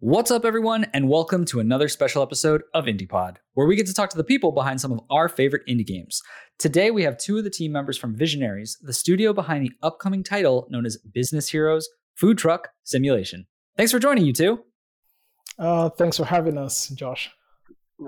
What's up, everyone, and welcome to another special episode of IndiePod, where we get to talk to the people behind some of our favorite indie games. Today, we have two of the team members from Visionaries, the studio behind the upcoming title known as Business Heroes Food Truck Simulation. Thanks for joining, you two. Uh, thanks for having us, Josh.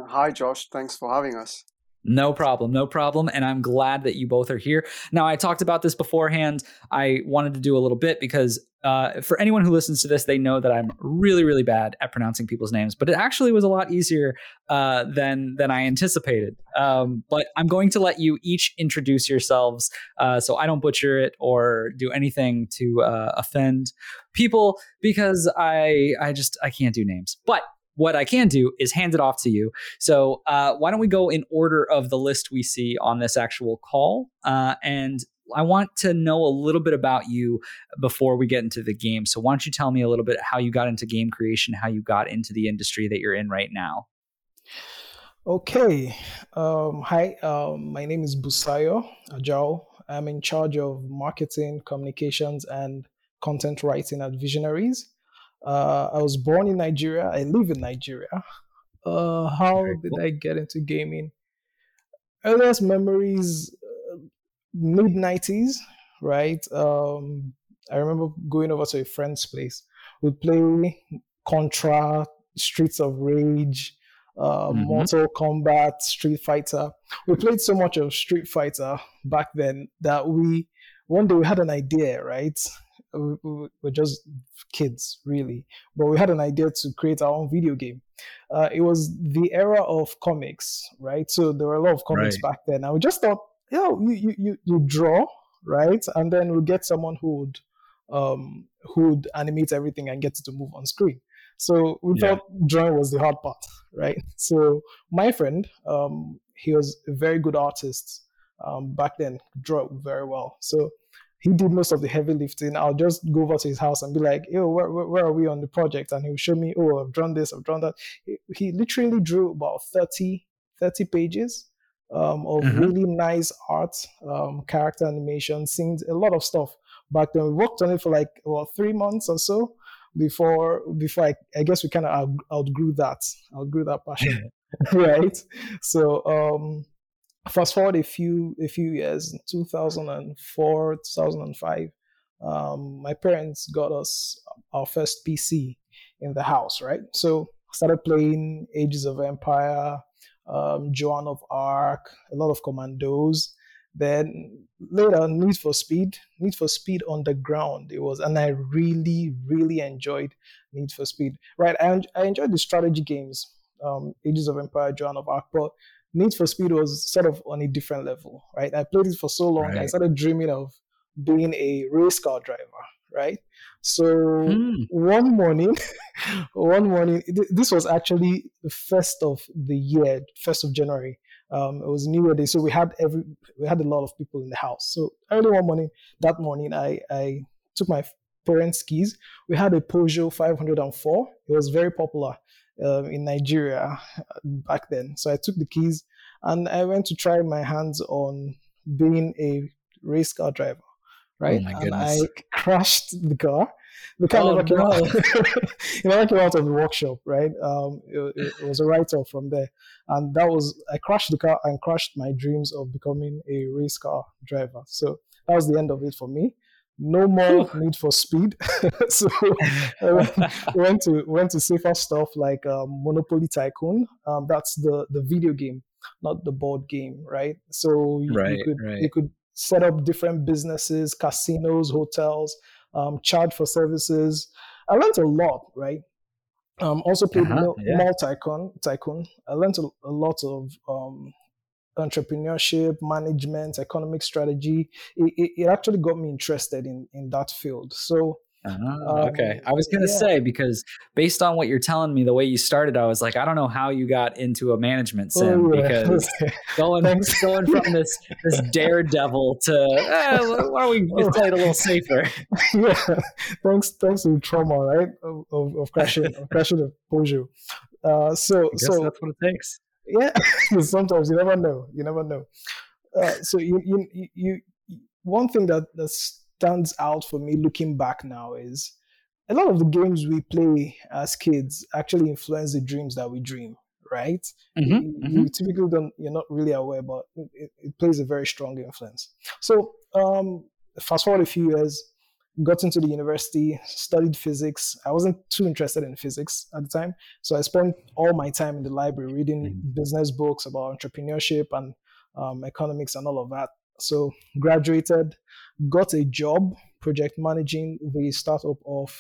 Hi, Josh. Thanks for having us. No problem, no problem. And I'm glad that you both are here. Now, I talked about this beforehand. I wanted to do a little bit because uh, for anyone who listens to this, they know that I'm really, really bad at pronouncing people's names. But it actually was a lot easier uh, than than I anticipated. Um, but I'm going to let you each introduce yourselves, uh, so I don't butcher it or do anything to uh, offend people because I I just I can't do names. But what I can do is hand it off to you. So uh, why don't we go in order of the list we see on this actual call? Uh, and I want to know a little bit about you before we get into the game. So why don't you tell me a little bit how you got into game creation, how you got into the industry that you're in right now? Okay. Um, hi, um, my name is Busayo Ajao. I'm in charge of marketing, communications, and content writing at Visionaries. Uh, I was born in Nigeria. I live in Nigeria. Uh, how Very did cool. I get into gaming? Earliest memories, uh, mid nineties, right? Um, I remember going over to a friend's place. We'd play Contra, Streets of Rage, uh, mm-hmm. Mortal Kombat, Street Fighter. We played so much of Street Fighter back then that we one day we had an idea, right? We, were just kids, really. But we had an idea to create our own video game. Uh, it was the era of comics, right? So there were a lot of comics right. back then. And we just thought, you know, you, you, you draw, right? And then we get someone who would um, who would animate everything and get it to move on screen. So we yeah. thought drawing was the hard part, right? So my friend, um, he was a very good artist um, back then, draw very well. So he did most of the heavy lifting. I'll just go over to his house and be like, "Yo, where, where, where, are we on the project?" And he'll show me, "Oh, I've drawn this, I've drawn that." He, literally drew about 30, 30 pages um, of mm-hmm. really nice art, um, character animation, scenes, a lot of stuff. Back then, we worked on it for like about three months or so before before I, I guess we kind of outgrew that, outgrew that passion, right? So. um fast forward a few a few years 2004 2005 um, my parents got us our first pc in the house right? So started playing ages of empire um, joan of arc a lot of commandos. Then later need for speed need for speed underground it was and i really really enjoyed need for speed. Right i, I enjoyed the strategy games um, ages of empire joan of arc but Need for Speed was sort of on a different level, right? I played it for so long, right. I started dreaming of being a race car driver, right? So hmm. one morning, one morning, this was actually the first of the year, first of January. Um, it was New Year Day, so we had every we had a lot of people in the house. So early one morning, that morning, I I took my parents' keys. We had a Peugeot 504. It was very popular um, in Nigeria back then. So I took the keys and I went to try my hands on being a race car driver, right? Oh and I crashed the car. The car oh, never, came no. out. it never came out of the workshop, right? Um, it, it was a write-off from there, and that was I crashed the car and crashed my dreams of becoming a race car driver. So that was the end of it for me no more need for speed. so I went to went to safer stuff like um, Monopoly Tycoon. Um, that's the the video game, not the board game, right? So you, right, you could right. you could set up different businesses, casinos, hotels, um, charge for services. I learned a lot, right? Um, also played uh-huh, yeah. Tycoon. Tycoon. I learned a, a lot of um, entrepreneurship, management, economic strategy. It, it, it, actually got me interested in, in that field. So okay. Um, I was going to yeah. say, because based on what you're telling me, the way you started, I was like, I don't know how you got into a management sim oh, because going, going from this, this daredevil to, eh, why don't we oh. play it a little safer? yeah. Thanks, thanks to trauma, right? Of, of, of crashing, of crashing the Peugeot. Uh, so, so that's what it takes. Yeah. Sometimes you never know. You never know. Uh, so you, you, you, one thing that, that stands out for me looking back now is a lot of the games we play as kids actually influence the dreams that we dream right mm-hmm, you, mm-hmm. you, typically don't you're not really aware but it, it plays a very strong influence so um, fast forward a few years got into the university studied physics i wasn't too interested in physics at the time so i spent all my time in the library reading mm-hmm. business books about entrepreneurship and um, economics and all of that so graduated, got a job project managing the startup of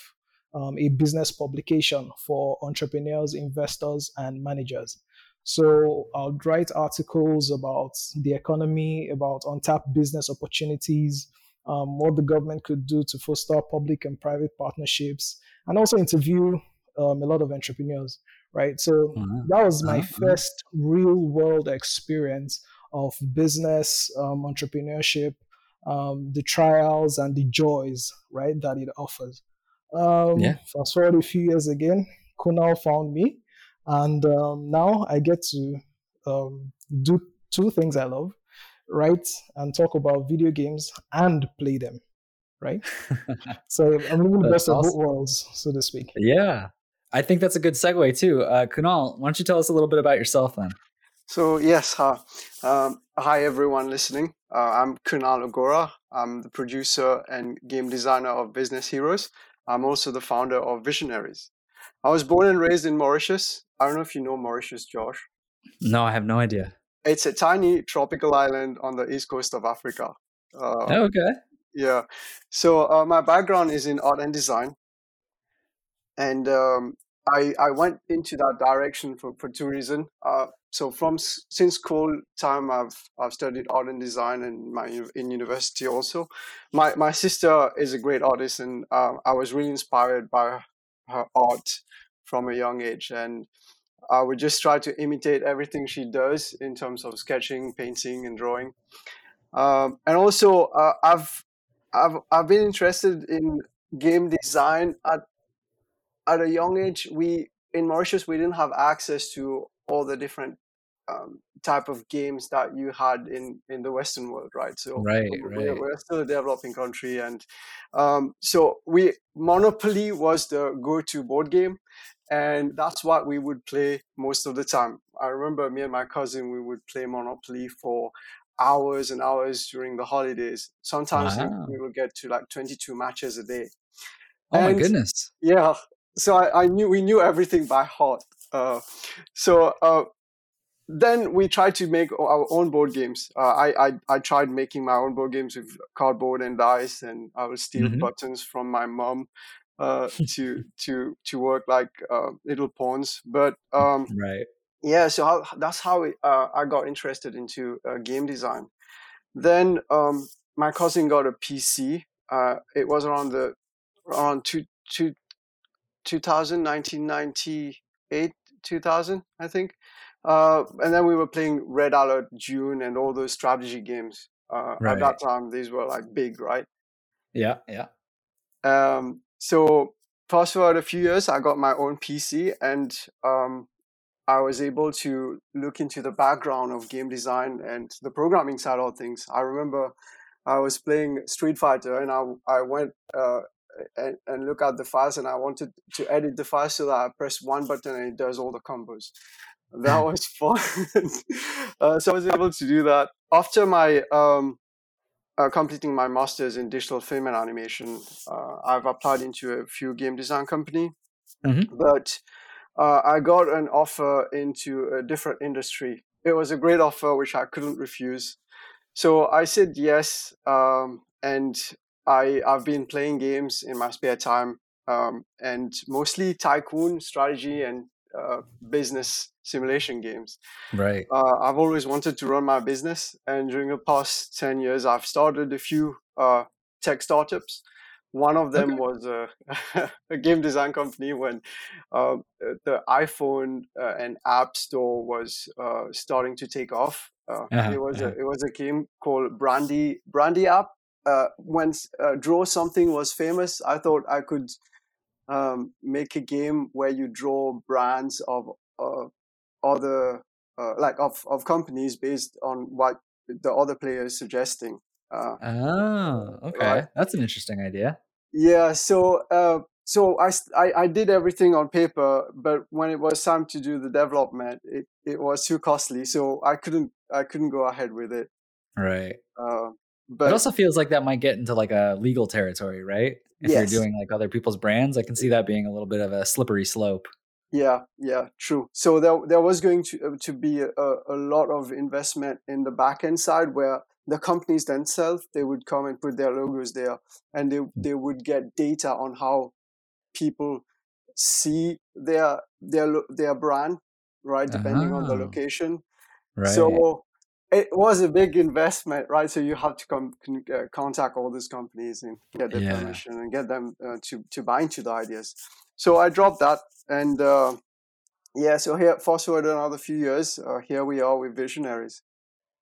um, a business publication for entrepreneurs, investors, and managers. So I'll write articles about the economy, about untapped business opportunities, um, what the government could do to foster public and private partnerships, and also interview um, a lot of entrepreneurs. Right. So mm-hmm. that was my mm-hmm. first real world experience of business, um, entrepreneurship, um, the trials and the joys, right, that it offers. Um, yeah. Fast forward a few years again, Kunal found me, and um, now I get to um, do two things I love: write and talk about video games and play them. Right. so I'm living the best awesome. of both worlds, so to speak. Yeah, I think that's a good segue too. Uh, Kunal, why don't you tell us a little bit about yourself then? So yes, hi, um, hi everyone listening. Uh, I'm Kunal Agora. I'm the producer and game designer of Business Heroes. I'm also the founder of Visionaries. I was born and raised in Mauritius. I don't know if you know Mauritius, Josh. No, I have no idea. It's a tiny tropical island on the east coast of Africa. Uh, oh, okay. Yeah. So uh, my background is in art and design, and um, I I went into that direction for for two reasons. Uh, so from since school time i've i've studied art and design in my in university also my my sister is a great artist and uh, i was really inspired by her art from a young age and i would just try to imitate everything she does in terms of sketching painting and drawing um, and also uh, i've i've i've been interested in game design at at a young age we in mauritius we didn't have access to all the different um, type of games that you had in in the Western world, right? So right, we're, right. we're still a developing country, and um, so we Monopoly was the go-to board game, and that's what we would play most of the time. I remember me and my cousin we would play Monopoly for hours and hours during the holidays. Sometimes wow. we would get to like 22 matches a day. Oh and, my goodness! Yeah, so I, I, knew we knew everything by heart. Uh, so uh, then we tried to make our own board games. Uh, I, I, I tried making my own board games with cardboard and dice, and I would steal mm-hmm. buttons from my mom uh, to to to work like uh, little pawns. But um, right, yeah. So how, that's how it, uh, I got interested into uh, game design. Then um, my cousin got a PC. Uh, it was around the around two, two, 2000, 1998, 2000, I think. Uh, and then we were playing Red Alert, Dune, and all those strategy games. Uh, right. At that time, these were like big, right? Yeah, yeah. Um, so fast forward a few years, I got my own PC, and um, I was able to look into the background of game design and the programming side of things. I remember I was playing Street Fighter, and I I went uh, and, and look at the files, and I wanted to edit the files so that I press one button and it does all the combos that was fun. uh, so I was able to do that after my um, uh, completing my master's in digital film and animation. Uh, I've applied into a few game design company, mm-hmm. but uh, I got an offer into a different industry. It was a great offer which I couldn't refuse. So I said yes, um, and I I've been playing games in my spare time, um, and mostly tycoon strategy and uh, business simulation games. Right. Uh, I've always wanted to run my business, and during the past ten years, I've started a few uh, tech startups. One of them okay. was a, a, game design company when uh, the iPhone uh, and App Store was uh, starting to take off. Uh, uh-huh, it was uh-huh. a, it was a game called Brandy Brandy App. Uh, when Draw Something was famous, I thought I could um, make a game where you draw brands of other like of, of companies based on what the other player is suggesting. Uh, oh, okay, right? that's an interesting idea. Yeah, so uh, so I, I, I did everything on paper, but when it was time to do the development, it, it was too costly, so I couldn't I couldn't go ahead with it. Right. Uh, but it also feels like that might get into like a legal territory, right? If yes. you're doing like other people's brands, I can see that being a little bit of a slippery slope. Yeah, yeah, true. So there there was going to uh, to be a, a lot of investment in the back end side where the companies themselves they would come and put their logos there and they they would get data on how people see their their their brand right depending uh-huh. on the ah. location right. so it was a big investment right so you have to come uh, contact all these companies and get their yeah. permission and get them uh, to to buy into the ideas so i dropped that and uh, yeah so here fast forward another few years uh, here we are with visionaries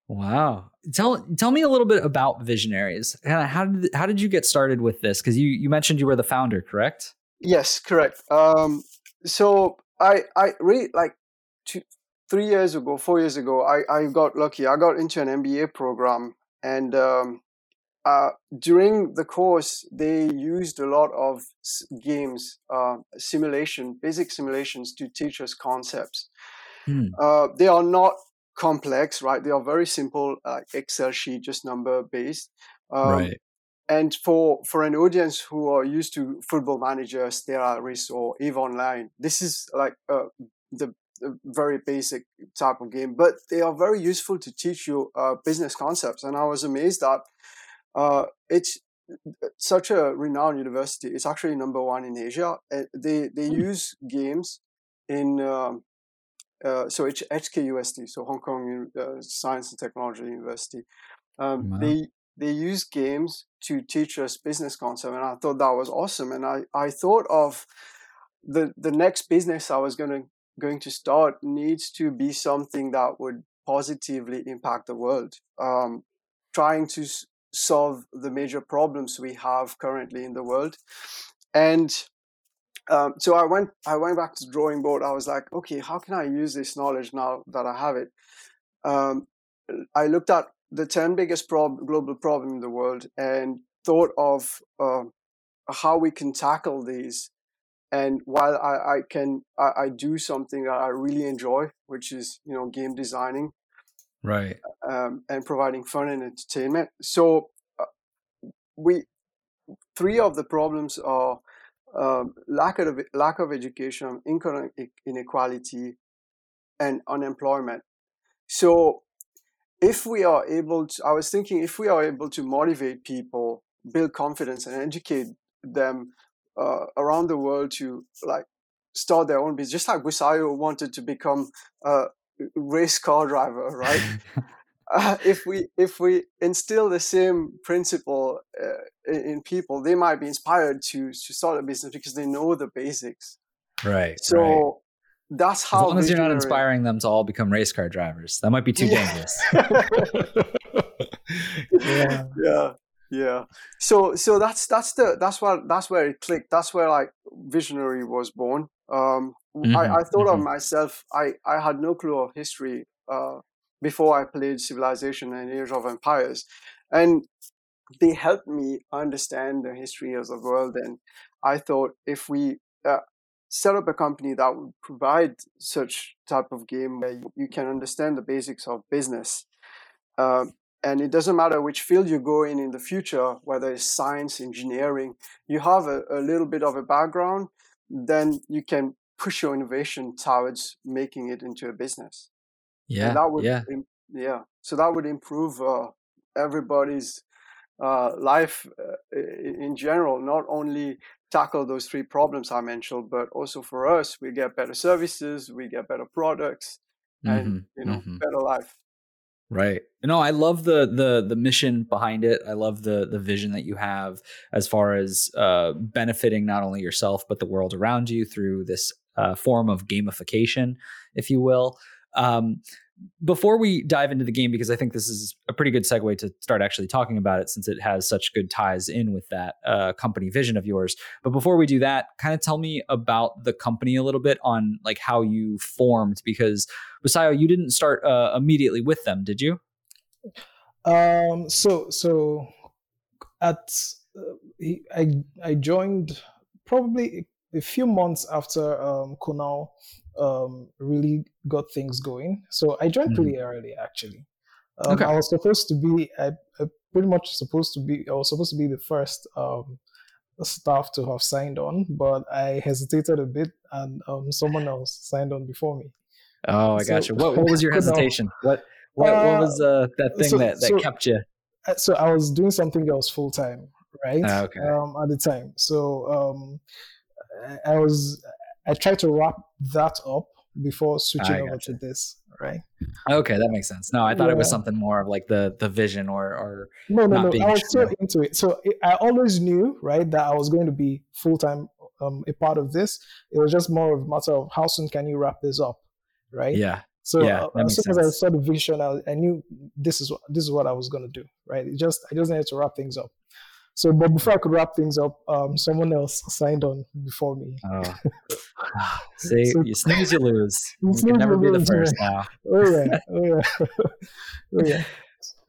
Wow. Tell tell me a little bit about Visionaries. How did how did you get started with this? Because you you mentioned you were the founder, correct? Yes, correct. Um, so I I really like two, three years ago, four years ago, I I got lucky. I got into an MBA program, and um, uh, during the course, they used a lot of games, uh, simulation, basic simulations to teach us concepts. Hmm. Uh, they are not complex, right? They are very simple, uh, Excel sheet, just number based. Um, right. And for for an audience who are used to Football Manager, Stellaris, or Eve Online, this is like uh, the, the, very basic type of game. But they are very useful to teach you uh, business concepts. And I was amazed that uh, it's such a renowned university. It's actually number one in Asia. They they mm. use games in um, uh, so it's HKUST, so Hong Kong uh, Science and Technology University. Um, wow. They they use games to teach us business concept, and I thought that was awesome. And I, I thought of the the next business I was going to going to start needs to be something that would positively impact the world. Um, trying to s- solve the major problems we have currently in the world, and um, so I went I went back to the drawing board. I was like, okay, how can I use this knowledge now that I have it? Um, I looked at the ten biggest prob- global problem in the world and thought of uh, how we can tackle these. And while I, I can I, I, do something that I really enjoy, which is you know game designing, right, um, and providing fun and entertainment. So uh, we three of the problems are um, lack of lack of education, income inequality, and unemployment. So, if we are able to, I was thinking, if we are able to motivate people, build confidence, and educate them uh, around the world to like start their own business, just like Busayo wanted to become a race car driver, right? uh, if we if we instill the same principle uh, in people, they might be inspired to to start a business because they know the basics. Right. So right. that's how. As long as you're not inspiring them to all become race car drivers, that might be too yeah. dangerous. yeah. Yeah. Yeah. So so that's that's the that's what that's where it clicked. That's where like visionary was born. Um, mm-hmm. I, I thought mm-hmm. of myself. I I had no clue of history. Uh, before I played Civilization and Age of Empires. And they helped me understand the history of the world. And I thought if we uh, set up a company that would provide such type of game where you can understand the basics of business, um, and it doesn't matter which field you go in in the future, whether it's science, engineering, you have a, a little bit of a background, then you can push your innovation towards making it into a business. Yeah. And that would, yeah. yeah. So that would improve uh, everybody's uh, life uh, in general, not only tackle those three problems I mentioned, but also for us, we get better services, we get better products, and mm-hmm. you know, mm-hmm. better life. Right. No, I love the the the mission behind it. I love the the vision that you have as far as uh, benefiting not only yourself but the world around you through this uh, form of gamification, if you will. Um, before we dive into the game, because I think this is a pretty good segue to start actually talking about it, since it has such good ties in with that uh, company vision of yours. But before we do that, kind of tell me about the company a little bit on like how you formed, because Busayo, you didn't start uh, immediately with them, did you? Um. So so at uh, I I joined probably a few months after um, Kunal um, really got things going. So I joined mm-hmm. pretty early, actually. Um, okay. I was supposed to be, I, I, pretty much supposed to be, I was supposed to be the first um, staff to have signed on, but I hesitated a bit, and um, someone else signed on before me. Oh, I so, got you. What, what was your hesitation? what what, uh, what was uh, that thing so, that, that so, kept you? So I was doing something else full time, right? Ah, okay. Um, at the time, so um, I was I tried to wrap that up before switching over to this, right? Okay, that makes sense. No, I thought yeah. it was something more of like the the vision or or no, no, no. I was so into it. So it, I always knew, right, that I was going to be full time um, a part of this. It was just more of a matter of how soon can you wrap this up, right? Yeah. So yeah, uh, as soon as I saw the vision, I, I, knew this is what this is what I was going to do, right? It just I just needed to wrap things up. So, but before I could wrap things up, um, someone else signed on before me. Oh. See, so, you snooze, you lose. You, you can never be the first now. Oh yeah, oh yeah, oh yeah.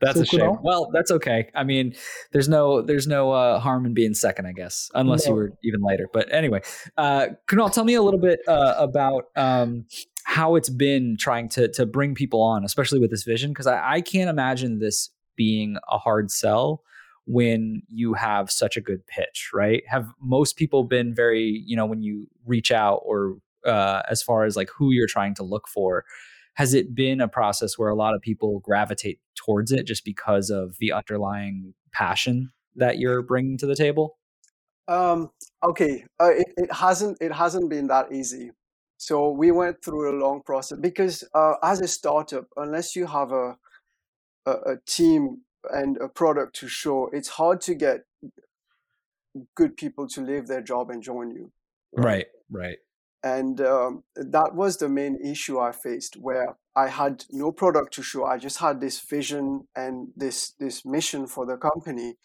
That's so a shame. Kunal? Well, that's okay. I mean, there's no there's no uh, harm in being second, I guess, unless no. you were even later. But anyway, uh, Kunal, tell me a little bit uh, about um, how it's been trying to to bring people on, especially with this vision, because I, I can't imagine this being a hard sell when you have such a good pitch, right? Have most people been very, you know, when you reach out or uh, as far as like who you're trying to look for, has it been a process where a lot of people gravitate towards it just because of the underlying passion that you're bringing to the table? Um, okay, uh, it, it hasn't it hasn't been that easy. So we went through a long process because uh, as a startup, unless you have a a, a team and a product to show, it's hard to get good people to leave their job and join you. Right, right. And um, that was the main issue I faced, where I had no product to show. I just had this vision and this this mission for the company,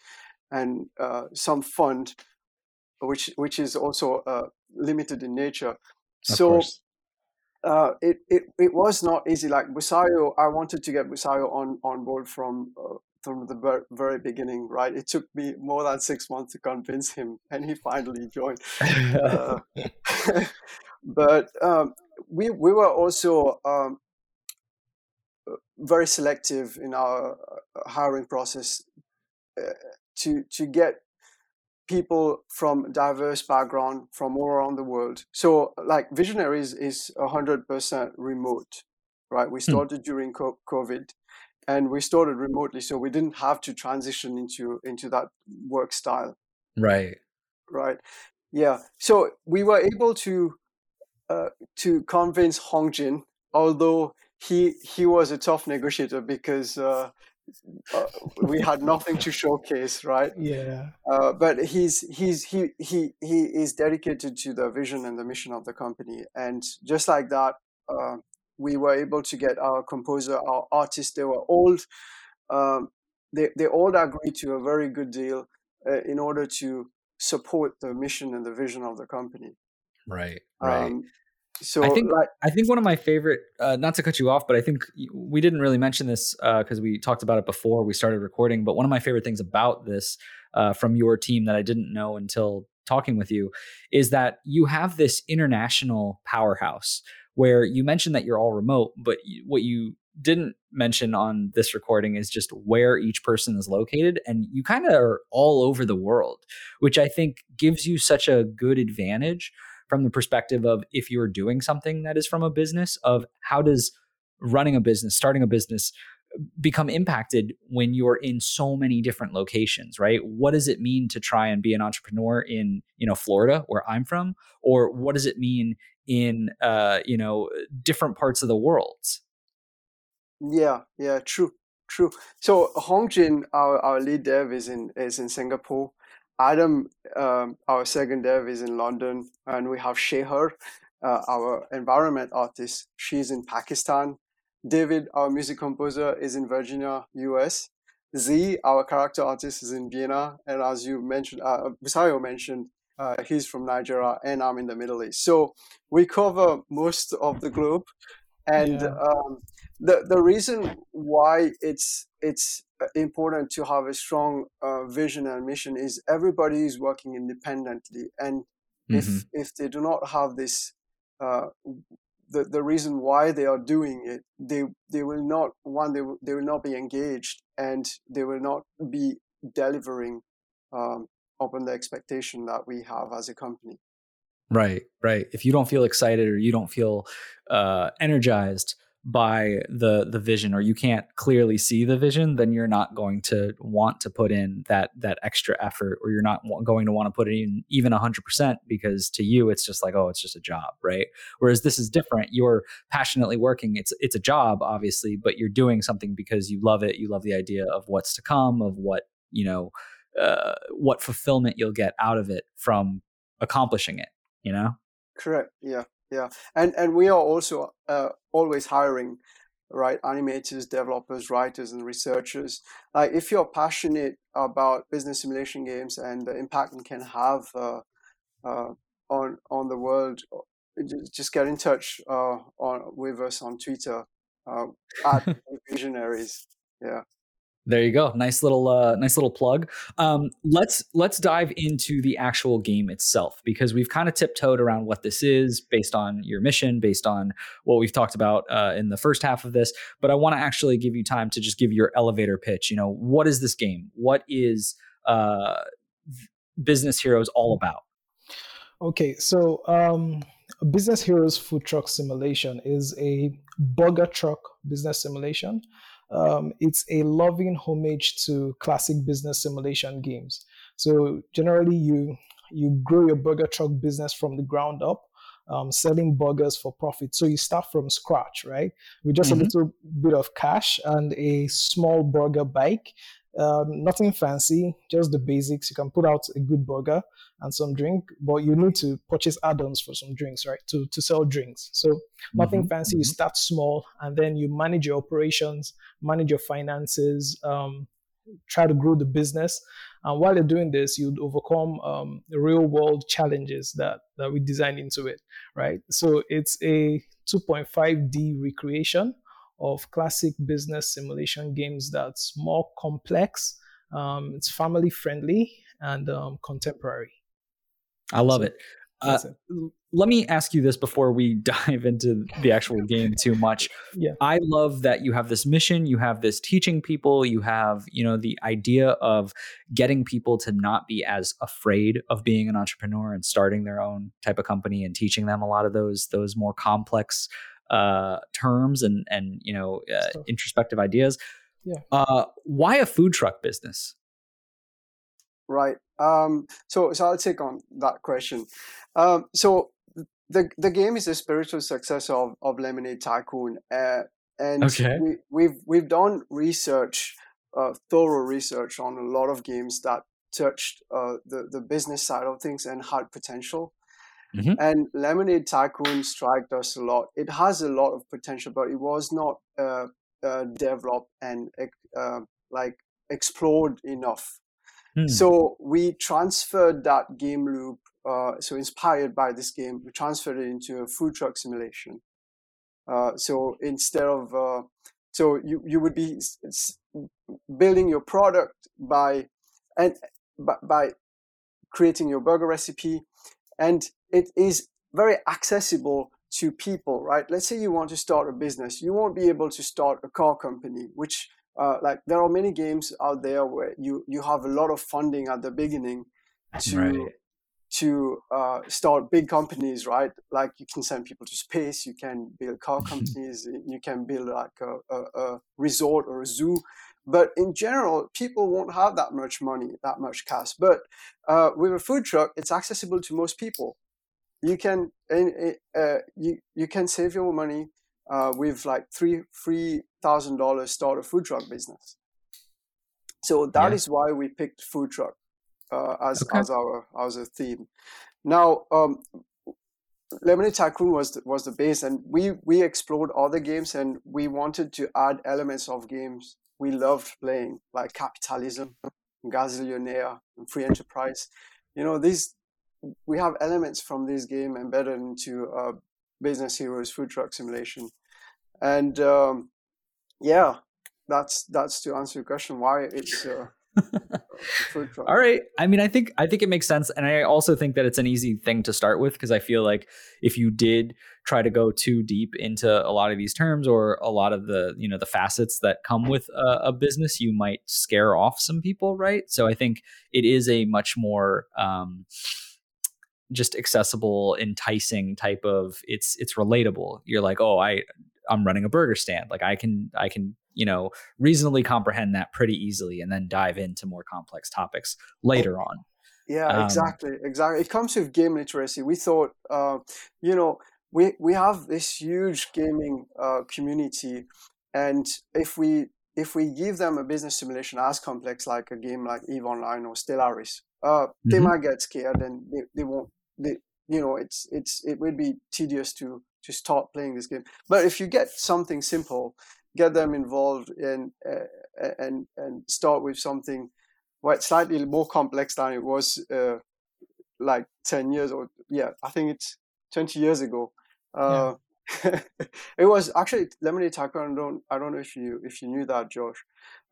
and uh, some fund, which which is also uh, limited in nature. Of so uh, it, it it was not easy. Like Busayo, I wanted to get Busayo on on board from uh, from the very beginning, right? It took me more than six months to convince him, and he finally joined. uh, but um, we we were also um, very selective in our uh, hiring process uh, to to get people from diverse background from all around the world. So, like Visionaries is hundred percent remote, right? We hmm. started mm. during COVID and we started remotely so we didn't have to transition into into that work style. Right. Right. Yeah. So we were able to uh, to convince hongjin although he he was a tough negotiator because uh, uh, we had nothing to showcase right? Yeah. Uh, but he's he's he he he is dedicated to the vision and the mission of the company. And just like that uh, we were able to get our composer, our artist. They were all um, they they all agreed to a very good deal uh, in order to support the mission and the vision of the company. Right. Right. Um, so I think like, I think one of my favorite, uh, not to cut you off, but I think we didn't really mention this because uh, we talked about it before we started recording. But one of my favorite things about this uh, from your team that I didn't know until talking with you is that you have this international powerhouse where you mentioned that you're all remote, but what you didn't mention on this recording is just where each person is located. And you kind of are all over the world, which I think gives you such a good advantage from the perspective of if you're doing something that is from a business, of how does running a business, starting a business, become impacted when you're in so many different locations right what does it mean to try and be an entrepreneur in you know florida where i'm from or what does it mean in uh, you know different parts of the world. Yeah, yeah, true. true. So Hongjin, our, our lead dev, is in is in Singapore. Adam, um, our second dev, is in London, and we have Sheher, uh, our environment artist. She's in Pakistan. David, our music composer, is in Virginia, US. Z, our character artist, is in Vienna, and as you mentioned, uh, Busayo mentioned, uh, he's from Nigeria, and I'm in the Middle East. So we cover most of the globe, and yeah. um, the the reason why it's it's uh, important to have a strong uh, vision and mission is everybody is working independently, and mm-hmm. if if they do not have this. Uh, the, the reason why they are doing it they they will not one they will, they will not be engaged and they will not be delivering um, upon the expectation that we have as a company. Right right. If you don't feel excited or you don't feel uh, energized by the the vision or you can't clearly see the vision then you're not going to want to put in that that extra effort or you're not going to want to put in even 100% because to you it's just like oh it's just a job right? Whereas this is different. You're passionately working. It's it's a job obviously but you're doing something because you love it. You love the idea of what's to come of what you know uh, what fulfillment you'll get out of it from accomplishing it you know? Correct yeah yeah. And and we are also uh, always hiring right animators developers writers and researchers. Like if you're passionate about business simulation games and the impact it can have uh, uh, on on the world uh, just get in touch uh, on with us on twitter uh, at visionaries yeah there you go. Nice little, uh, nice little plug. Um, let's let's dive into the actual game itself because we've kind of tiptoed around what this is based on your mission, based on what we've talked about uh, in the first half of this. But I want to actually give you time to just give your elevator pitch. You know, what is this game? What is uh, Business Heroes all about? Okay, so um, Business Heroes Food Truck Simulation is a burger truck business simulation um, it's a loving homage to classic business simulation games. So generally, you you grow your burger truck business from the ground up, um, selling burgers for profit. So you start from scratch, right? With just mm-hmm. a little bit of cash and a small burger bike, um, nothing fancy, just the basics. You can put out a good burger and some drink, but you need to purchase add-ons for some drinks, right? To to sell drinks. So nothing mm-hmm. fancy. You mm-hmm. start small, and then you manage your operations, manage your finances, um, try to grow the business. And while you're doing this, you'd overcome um, real-world challenges that that we design into it, right? So it's a 2.5D recreation of classic business simulation games that's more complex, um, it's family friendly, and um, contemporary. I love so, it. Uh, it. Let me ask you this before we dive into the actual game too much. Yeah. I love that you have this mission, you have this teaching people, you have, you know, the idea of getting people to not be as afraid of being an entrepreneur and starting their own type of company and teaching them a lot of those those more complex uh, terms and and you know uh, introspective ideas. Yeah. Uh, why a food truck business? Right. Um, so so I'll take on that question. Um, so the the game is a spiritual successor of, of Lemonade Tycoon, uh, and okay. we, we've we've done research, uh, thorough research on a lot of games that touched uh, the the business side of things and had potential. Mm-hmm. And Lemonade Tycoon struck us a lot. It has a lot of potential, but it was not uh, uh, developed and uh, like explored enough. Mm. So we transferred that game loop. Uh, so inspired by this game, we transferred it into a food truck simulation. Uh, so instead of uh, so you you would be building your product by and by, by creating your burger recipe and it is very accessible to people, right? Let's say you want to start a business, you won't be able to start a car company, which uh, like there are many games out there where you you have a lot of funding at the beginning to right. to uh, start big companies, right? Like you can send people to space, you can build car companies, you can build like a, a, a resort or a zoo. But in general, people won't have that much money, that much cash. But uh, with a food truck, it's accessible to most people you can uh, you you can save your money uh, with like three three thousand dollars start a food truck business. So that yeah. is why we picked food truck uh, as okay. as our as a theme. Now, um, Lemonade Tycoon was the, was the base, and we we explored other games, and we wanted to add elements of games we loved playing, like capitalism, Gazillionaire, and free enterprise. You know, these we have elements from this game embedded into uh, Business Heroes Food Truck Simulation, and um, yeah, that's that's to answer your question why it's. Uh, food truck All right. I mean, I think I think it makes sense, and I also think that it's an easy thing to start with because I feel like if you did try to go too deep into a lot of these terms or a lot of the you know the facets that come with a, a business, you might scare off some people, right? So I think it is a much more um, just accessible, enticing type of. It's it's relatable. You're like, oh, I I'm running a burger stand. Like I can I can you know reasonably comprehend that pretty easily and then dive into more complex topics later on yeah um, exactly exactly it comes with game literacy we thought uh, you know we we have this huge gaming uh, community and if we if we give them a business simulation as complex like a game like eve online or stellaris uh, mm-hmm. they might get scared and they, they won't they, you know it's it's it would be tedious to to start playing this game but if you get something simple get them involved in uh, and and start with something well, slightly more complex than it was uh, like 10 years or yeah i think it's 20 years ago uh, yeah. it was actually lemonade tycoon I don't, I don't know if you if you knew that josh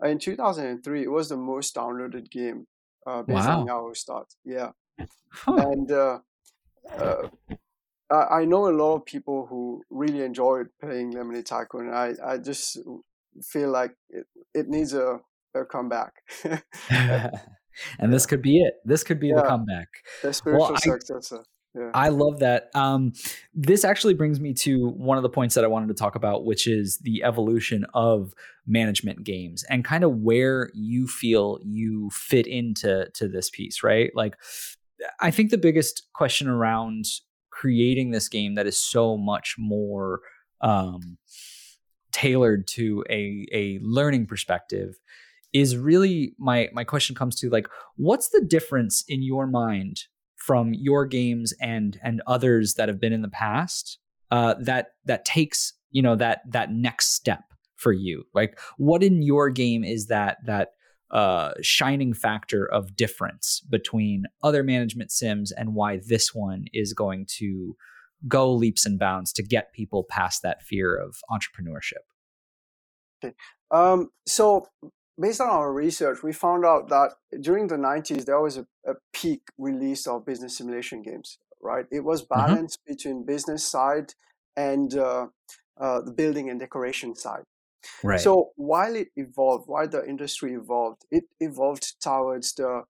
in 2003 it was the most downloaded game uh, based wow. on yahoo stats yeah huh. and uh, uh, I know a lot of people who really enjoyed playing Lemonade Tycoon. I, I just feel like it, it needs a, a comeback. and this could be it. This could be yeah. the comeback. The spiritual well, successor. Yeah. I love that. Um, this actually brings me to one of the points that I wanted to talk about, which is the evolution of management games and kind of where you feel you fit into to this piece, right? Like, I think the biggest question around creating this game that is so much more um, tailored to a a learning perspective is really my my question comes to like what's the difference in your mind from your games and and others that have been in the past uh, that that takes you know that that next step for you like what in your game is that that uh, shining factor of difference between other management sims and why this one is going to go leaps and bounds to get people past that fear of entrepreneurship? Um, so, based on our research, we found out that during the 90s, there was a, a peak release of business simulation games, right? It was mm-hmm. balanced mm-hmm. between business side and uh, uh, the building and decoration side. Right. So while it evolved, while the industry evolved, it evolved towards the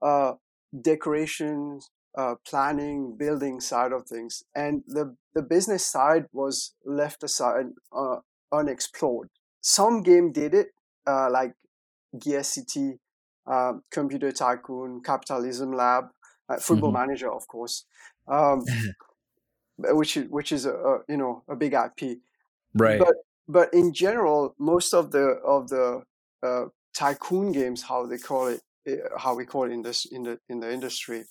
uh, decoration, uh, planning, building side of things, and the the business side was left aside, uh, unexplored. Some game did it, uh, like Gear City, um, Computer Tycoon, Capitalism Lab, uh, Football mm-hmm. Manager, of course, um, which is which is a, a you know a big IP. Right. But but in general, most of the of the uh, tycoon games, how they call it, eh, how we call it in this in the in the industry,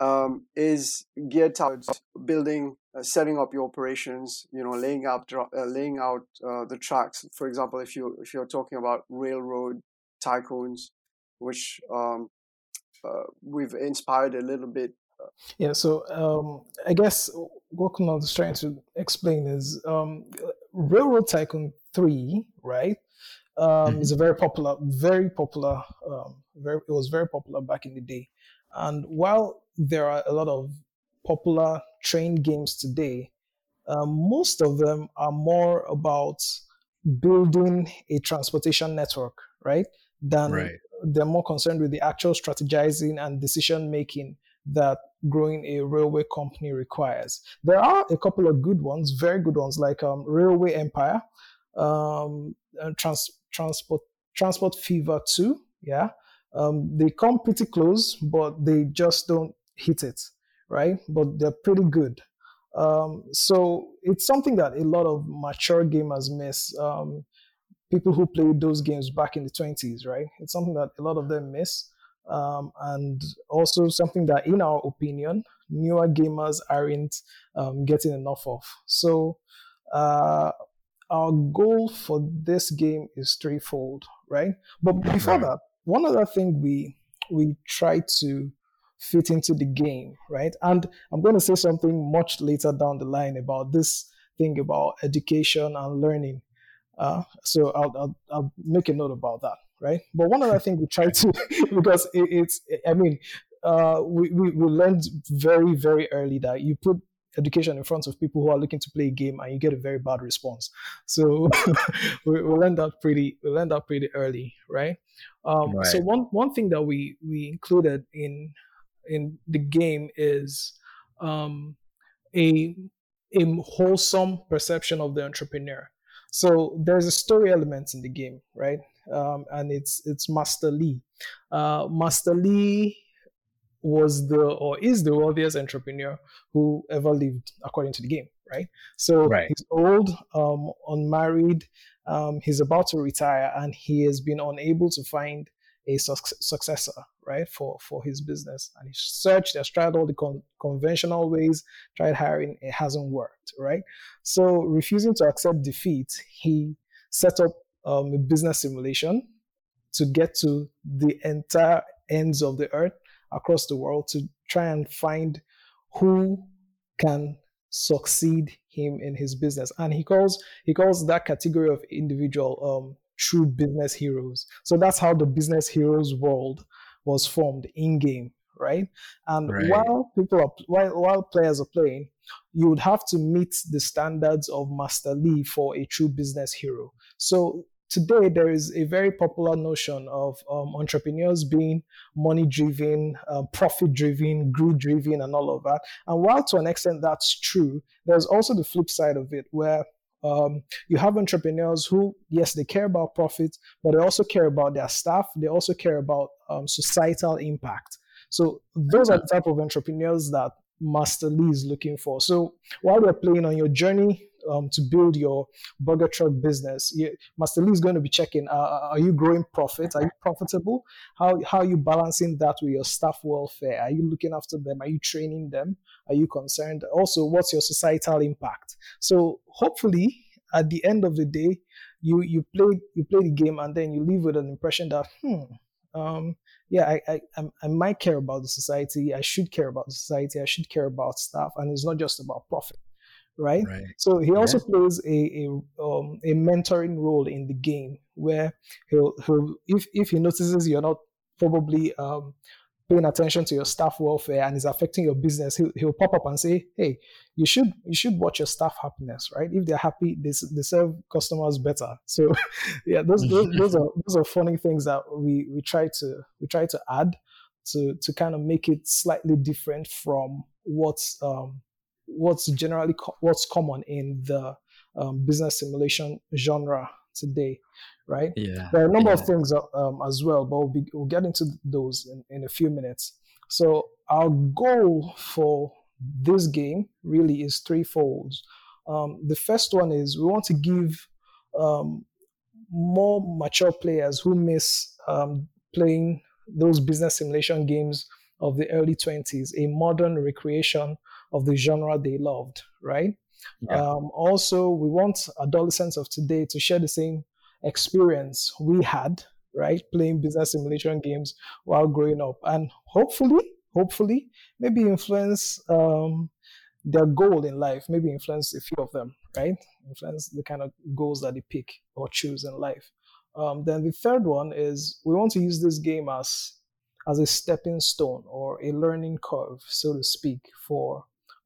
um, is geared towards building, uh, setting up your operations. You know, laying out uh, laying out uh, the tracks. For example, if you if you're talking about railroad tycoons, which um, uh, we've inspired a little bit yeah, so um, I guess what Kunal is trying to explain is um, Railroad Tycoon 3, right? Um, mm-hmm. is a very popular, very popular, um, very, it was very popular back in the day. And while there are a lot of popular train games today, um, most of them are more about building a transportation network, right? Than right. they're more concerned with the actual strategizing and decision making that growing a railway company requires. There are a couple of good ones, very good ones, like um, Railway Empire, um, trans- Transport Transport Fever 2. Yeah, um, they come pretty close, but they just don't hit it, right? But they're pretty good. Um, so it's something that a lot of mature gamers miss. People who played those games back in the 20s, right? It's something that a lot of them miss. Um, and also something that, in our opinion, newer gamers aren't um, getting enough of. So, uh, our goal for this game is threefold, right? But before that, one other thing we we try to fit into the game, right? And I'm going to say something much later down the line about this thing about education and learning. Uh, so I'll, I'll, I'll make a note about that, right? But one other thing we try to, because it, it's, I mean, uh, we, we, we learned very, very early that you put education in front of people who are looking to play a game and you get a very bad response. So we, we learned that pretty, we learned that pretty early, right? Um, right? So one, one thing that we, we included in, in the game is um, a, a wholesome perception of the entrepreneur. So there's a story element in the game, right? Um, and it's it's Master Lee. Uh, Master Lee was the or is the wealthiest entrepreneur who ever lived, according to the game, right? So right. he's old, um, unmarried, um, he's about to retire, and he has been unable to find a su- successor, right, for for his business. And he searched, has tried all the con- conventional ways, tried hiring, it hasn't worked, right? So refusing to accept defeat, he set up um, a business simulation to get to the entire ends of the earth across the world to try and find who can succeed him in his business and he calls he calls that category of individual um, true business heroes so that's how the business heroes world was formed in game right and right. while people are while, while players are playing you would have to meet the standards of master lee for a true business hero so today there is a very popular notion of um, entrepreneurs being money driven, uh, profit driven, greed driven, and all of that. And while to an extent that's true, there's also the flip side of it where um, you have entrepreneurs who, yes, they care about profit, but they also care about their staff. They also care about um, societal impact. So those are the type of entrepreneurs that Master Lee is looking for. So while you're playing on your journey um, to build your burger truck business, you, Master Lee is going to be checking: uh, uh, Are you growing profit? Are you profitable? How how are you balancing that with your staff welfare? Are you looking after them? Are you training them? Are you concerned? Also, what's your societal impact? So hopefully, at the end of the day, you you play you play the game and then you leave with an impression that hmm. Um, yeah, I, I, I might care about the society. I should care about the society. I should care about staff, and it's not just about profit right? right. So he also yeah. plays a a, um, a mentoring role in the game where he'll he'll if if he notices you're not probably um, paying attention to your staff welfare and is affecting your business, he'll, he'll pop up and say, "Hey, you should you should watch your staff happiness, right? If they're happy, they, they serve customers better." So, yeah, those, those those are those are funny things that we we try to we try to add to to kind of make it slightly different from what's um, what's generally co- what's common in the um, business simulation genre today, right? Yeah. There are a number yeah. of things um, as well, but we'll, be, we'll get into those in, in a few minutes. So our goal for this game really is threefold. Um, the first one is we want to give um, more mature players who miss um, playing those business simulation games of the early 20s a modern recreation of the genre they loved, right? Yeah. Um, also, we want adolescents of today to share the same experience we had, right? Playing business simulation games while growing up, and hopefully, hopefully, maybe influence um, their goal in life, maybe influence a few of them, right? Influence the kind of goals that they pick or choose in life. Um, then the third one is we want to use this game as as a stepping stone or a learning curve, so to speak, for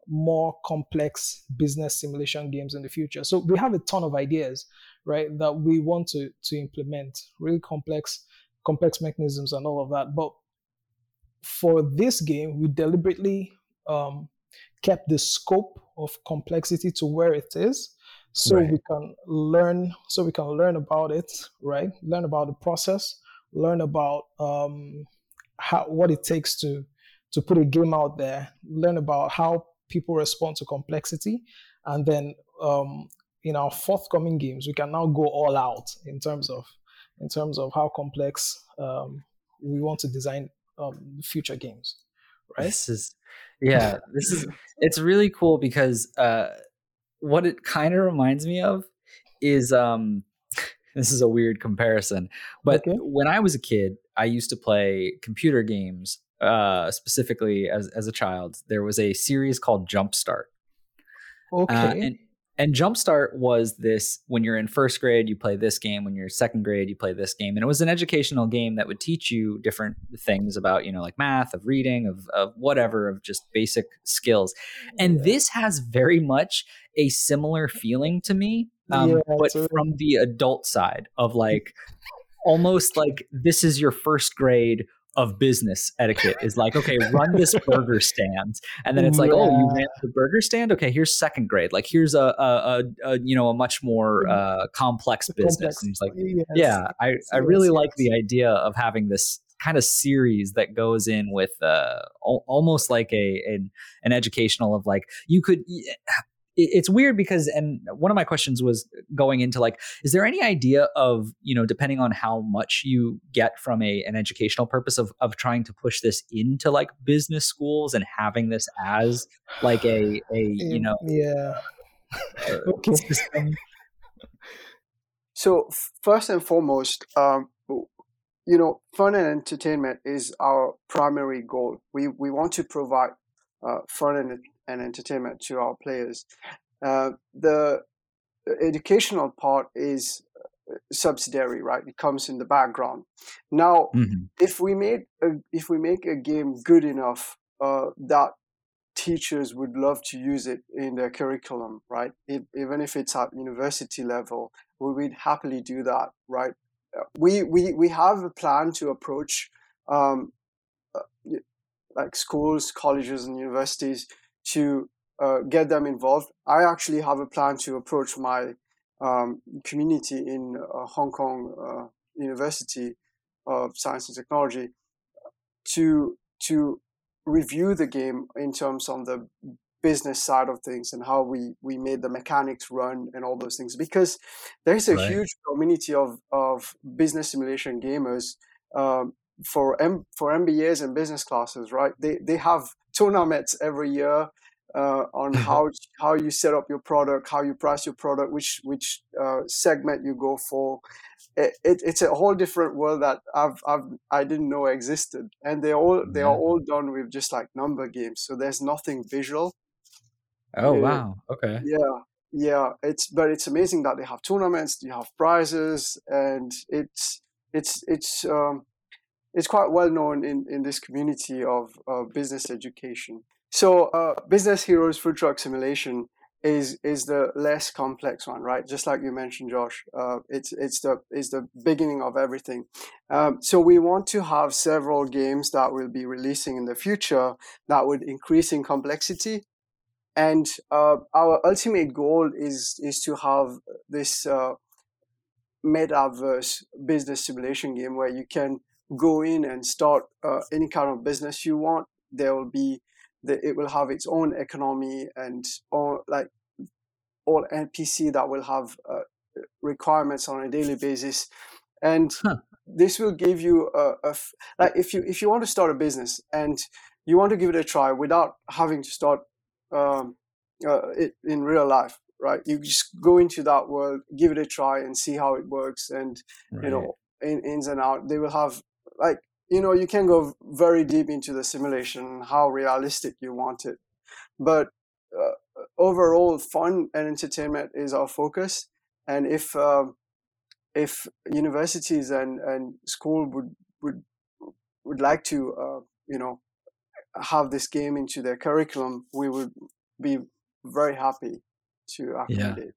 more complex business simulation games in the future. So we have a ton of ideas, right, that we want to to implement, really complex complex mechanisms and all of that. But for this game, we deliberately um, kept the scope of complexity to where it is, so right. we can learn. So we can learn about it, right? Learn about the process, learn about um, how what it takes to to put a game out there, learn about how people respond to complexity, and then um, in our forthcoming games, we can now go all out in terms of in terms of how complex um, we want to design um, future games. Right. This is yeah. This is it's really cool because uh, what it kind of reminds me of is um this is a weird comparison, but okay. when I was a kid, I used to play computer games. Uh, specifically, as as a child, there was a series called Jumpstart. Uh, okay. Uh, and and Jumpstart was this when you're in first grade, you play this game. When you're second grade, you play this game. And it was an educational game that would teach you different things about, you know, like math, of reading, of, of whatever, of just basic skills. And this has very much a similar feeling to me, um, yeah, but from the adult side of like almost like this is your first grade of business etiquette is like, okay, run this burger stand, and then it's like, yeah. oh, you ran the burger stand. Okay, here's second grade. Like, here's a, a, a, a you know a much more uh, complex business. Complex. And it's like, yes. yeah, I I really yes. like the idea of having this kind of series that goes in with uh, almost like a an, an educational of like you could it's weird because and one of my questions was going into like is there any idea of you know depending on how much you get from a an educational purpose of of trying to push this into like business schools and having this as like a a you know yeah. okay. so first and foremost um you know fun and entertainment is our primary goal. We we want to provide uh, fun and and entertainment to our players. Uh, the educational part is uh, subsidiary, right? It comes in the background. Now, mm-hmm. if we made a, if we make a game good enough uh, that teachers would love to use it in their curriculum, right? If, even if it's at university level, we would happily do that, right? Uh, we we we have a plan to approach um, uh, like schools, colleges, and universities to uh, get them involved. I actually have a plan to approach my um, community in uh, Hong Kong uh, University of Science and Technology to to review the game in terms of the business side of things and how we we made the mechanics run and all those things because there's a right. huge community of of business simulation gamers um, for M- for MBAs and business classes right they they have tournaments every year uh, on how how you set up your product, how you price your product, which which uh, segment you go for. It, it, it's a whole different world that I've, I've I didn't know existed, and they all they are all done with just like number games. So there's nothing visual. Oh wow! Okay. Yeah, yeah. It's but it's amazing that they have tournaments, you have prizes, and it's it's it's um, it's quite well known in, in this community of uh, business education. So, uh, Business Heroes Food Truck Simulation is is the less complex one, right? Just like you mentioned, Josh. Uh, it's it's the is the beginning of everything. Um, so we want to have several games that we'll be releasing in the future that would increase in complexity, and uh, our ultimate goal is is to have this uh, metaverse business simulation game where you can go in and start uh, any kind of business you want. There will be that it will have its own economy and all like all NPC that will have uh, requirements on a daily basis, and huh. this will give you a, like if you if you want to start a business and you want to give it a try without having to start um, uh, it in real life, right? You just go into that world, give it a try, and see how it works, and right. you know in, ins and out. They will have like you know you can go very deep into the simulation how realistic you want it. But uh, overall fun and entertainment is our focus. And if uh, if universities and and school would would would like to uh, you know have this game into their curriculum we would be very happy to accommodate.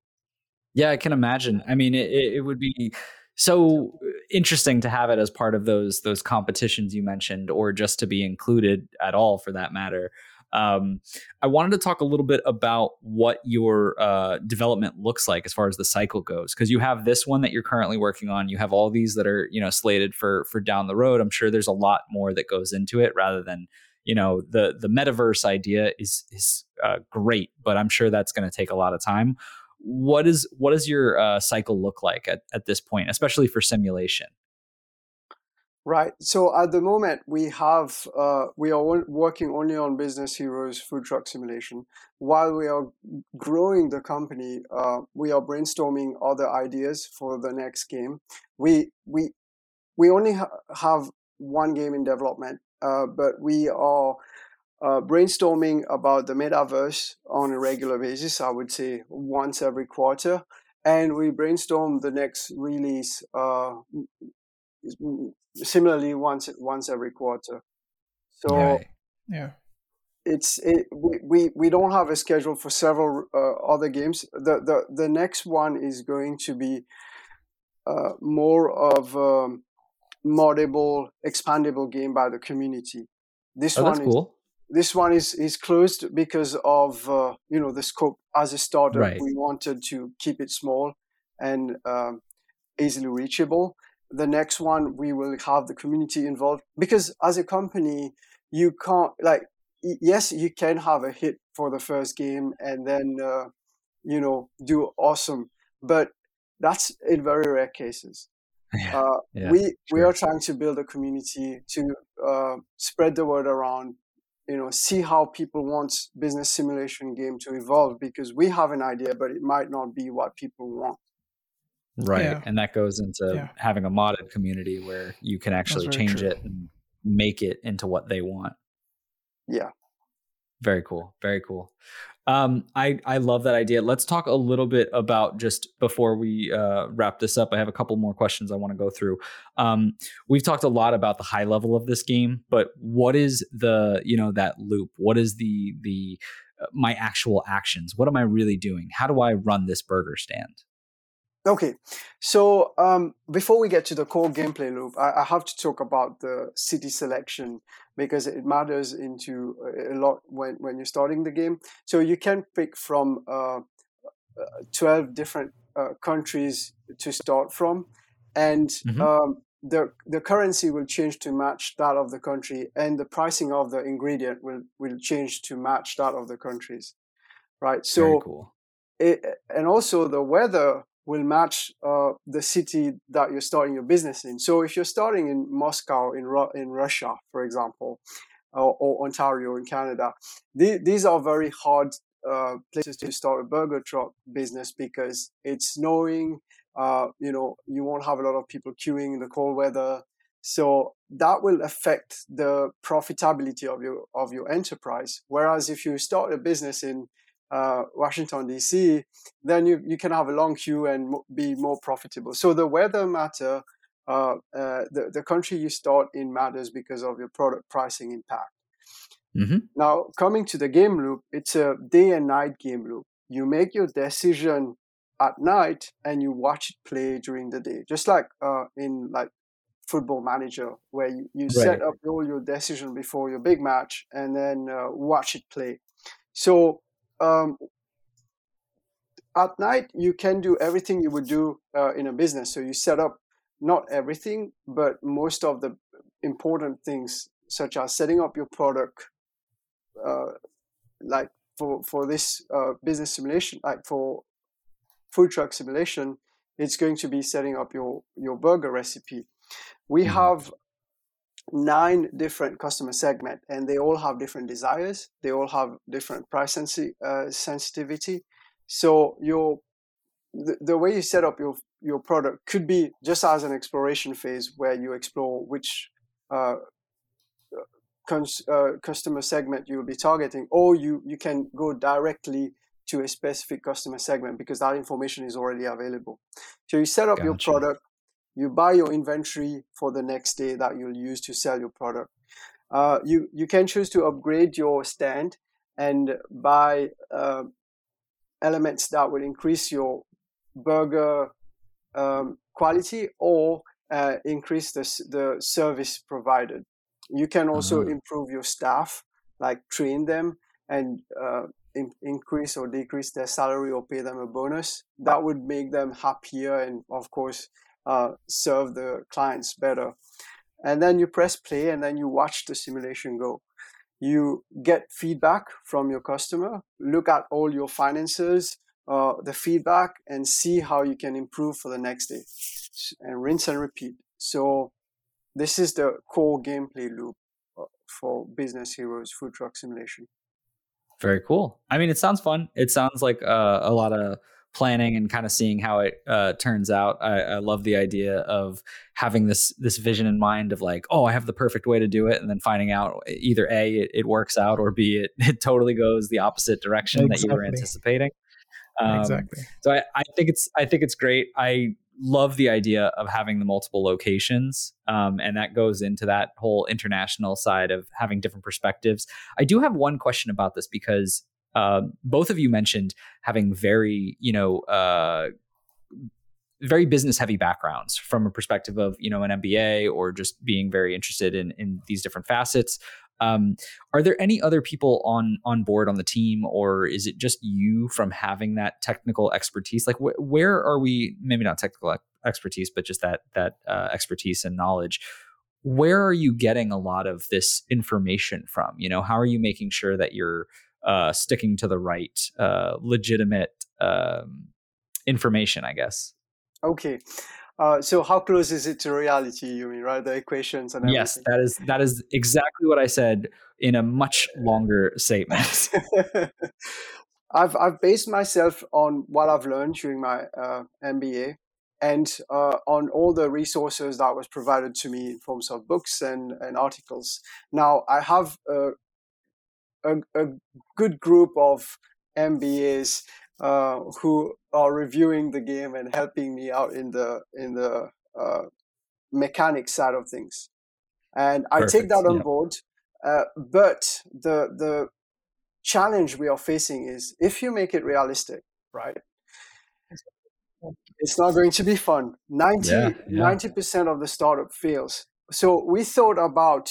Yeah, yeah i can imagine. I mean it, it would be so uh, interesting to have it as part of those those competitions you mentioned or just to be included at all for that matter. Um, i wanted to talk a little bit about what your uh, development looks like as far as the cycle goes because you have this one that you're currently working on. You have all these that are you know slated for for down the road. I'm sure there's a lot more that goes into it rather than you know the the metaverse idea is is uh, great, but I'm sure that's going to take a lot of time. What is what does your uh, cycle look like at, at this point, especially for simulation? Right. So at the moment, we have uh, we are working only on Business Heroes Food Truck Simulation. While we are growing the company, uh, we are brainstorming other ideas for the next game. We we we only ha- have one game in development, uh, but we are uh, brainstorming about the metaverse on a regular basis. I would say once every quarter, and we brainstorm the next release uh, similarly once once every quarter. So right. yeah, it's it, we, we we don't have a schedule for several uh, other games. The the the next one is going to be uh, more of a moddable, expandable game by the community. This oh, one is cool. This one is is closed because of uh, you know the scope. As a startup. right. we wanted to keep it small and um, easily reachable the next one we will have the community involved because as a company you can't like yes you can have a hit for the first game and then uh, you know do awesome but that's in very rare cases yeah. Uh, yeah, we sure. we are trying to build a community to uh, spread the word around you know see how people want business simulation game to evolve because we have an idea but it might not be what people want Right. Yeah. And that goes into yeah. having a modded community where you can actually change true. it and make it into what they want. Yeah. Very cool. Very cool. Um, I, I love that idea. Let's talk a little bit about just before we uh, wrap this up. I have a couple more questions I want to go through. Um, we've talked a lot about the high level of this game, but what is the you know that loop? What is the the uh, my actual actions? What am I really doing? How do I run this burger stand? Okay, so um, before we get to the core gameplay loop, I, I, have to talk about the city selection because it matters into a lot when, when you're starting the game. So you can pick from uh, uh 12 different uh, countries to start from, and mm-hmm. um, the the currency will change to match that of the country, and the pricing of the ingredient will will change to match that of the countries, right? So, it, and also the weather will match uh, the city that you're starting your business in. So if you're starting in Moscow in Ru- in Russia, for example, or, or Ontario in Canada, th- these are very hard uh, places to start a burger truck business because it's snowing. Uh, you know, you won't have a lot of people queuing in the cold weather. So that will affect the profitability of your of your enterprise. Whereas if you start a business in uh, Washington D.C., then you, you can have a long queue and be more profitable. So the weather matter, uh, uh, the the country you start in matters because of your product pricing impact. Mm-hmm. Now coming to the game loop, it's a day and night game loop. You make your decision at night and you watch it play during the day, just like uh, in like football manager where you, you right. set up all your decision before your big match and then uh, watch it play so um, at night you can do everything you would do uh, in a business. So you set up not everything, but most of the important things, such as setting up your product, uh, like for for this uh, business simulation, like for food truck simulation, it's going to be setting up your your burger recipe. We mm-hmm. have nine different customer segment and they all have different desires they all have different price sensi- uh, sensitivity so your the, the way you set up your your product could be just as an exploration phase where you explore which uh, cons- uh, customer segment you will be targeting or you you can go directly to a specific customer segment because that information is already available so you set up gotcha. your product you buy your inventory for the next day that you'll use to sell your product. Uh, you you can choose to upgrade your stand and buy uh, elements that will increase your burger um, quality or uh, increase the the service provided. You can also mm-hmm. improve your staff, like train them and uh, in, increase or decrease their salary or pay them a bonus. That would make them happier and, of course, uh, serve the clients better. And then you press play and then you watch the simulation go. you get feedback from your customer, look at all your finances, uh, the feedback, and see how you can improve for the next day, and rinse and repeat. So this is the core gameplay loop uh, for Business Heroes Food Truck Simulation. Very cool. I mean, it sounds fun. It sounds like uh, a lot of planning and kind of seeing how it uh, turns out. I, I, love the idea of having this this vision in mind of like, oh, I have the perfect way to do it, and then finding out either a it, it works out or b it it totally goes the opposite direction exactly. that you were anticipating. Um, exactly. So I, I think it's I think it's great. I love the idea of having the multiple locations um, and that goes into that whole international side of having different perspectives i do have one question about this because uh, both of you mentioned having very you know uh, very business heavy backgrounds from a perspective of you know an mba or just being very interested in in these different facets um, are there any other people on on board on the team, or is it just you from having that technical expertise? Like, wh- where are we? Maybe not technical expertise, but just that that uh, expertise and knowledge. Where are you getting a lot of this information from? You know, how are you making sure that you're uh, sticking to the right, uh, legitimate um, information? I guess. Okay. Uh, so how close is it to reality? You mean right? The equations and everything. yes, that is that is exactly what I said in a much longer statement. I've I've based myself on what I've learned during my uh, MBA and uh, on all the resources that was provided to me in forms of books and, and articles. Now I have a, a, good group of MBAs uh, who are reviewing the game and helping me out in the in the uh, mechanic side of things. And I Perfect. take that on yeah. board. Uh, but the the challenge we are facing is if you make it realistic, right? It's not going to be fun. 90 yeah, yeah. percent of the startup fails. So we thought about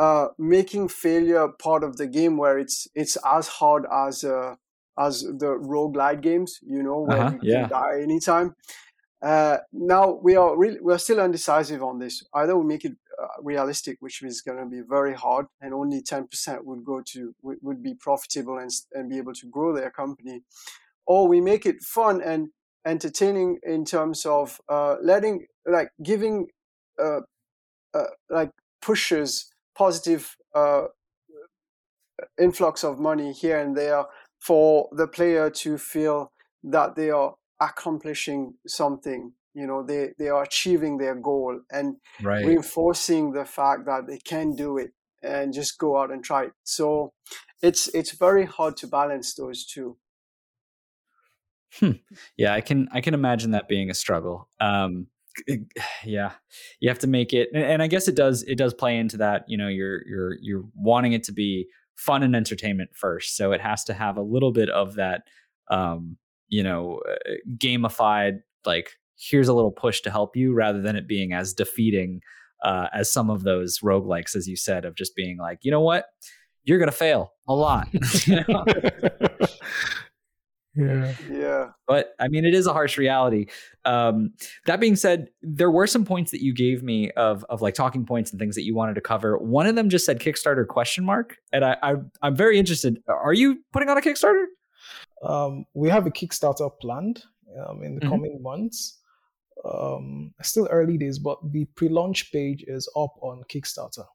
uh, making failure part of the game where it's it's as hard as uh, as the roguelite games, you know, where uh-huh, you yeah. can die anytime. Uh, now we are really we're still undecisive on this. Either we make it uh, realistic, which is going to be very hard, and only ten percent would go to would, would be profitable and and be able to grow their company, or we make it fun and entertaining in terms of uh, letting like giving uh, uh, like pushes positive uh, influx of money here and there for the player to feel that they are accomplishing something you know they they are achieving their goal and right. reinforcing the fact that they can do it and just go out and try it so it's it's very hard to balance those two hmm. yeah i can i can imagine that being a struggle um yeah you have to make it and, i guess it does it does play into that you know you're you're you're wanting it to be fun and entertainment first. So it has to have a little bit of that, um, you know, uh, gamified, like, here's a little push to help you rather than it being as defeating uh, as some of those roguelikes, as you said, of just being like, you know what? You're to fail a lot. Yeah. Yeah. But I mean, it is a harsh reality. Um, that being said, there were some points that you gave me of of like talking points and things that you wanted to cover. One of them just said Kickstarter question mark, and I, I I'm very interested. Are you putting on a Kickstarter? Um, we have a Kickstarter planned um, in the mm-hmm. coming months. Um, still early days, but the pre-launch page is up on Kickstarter.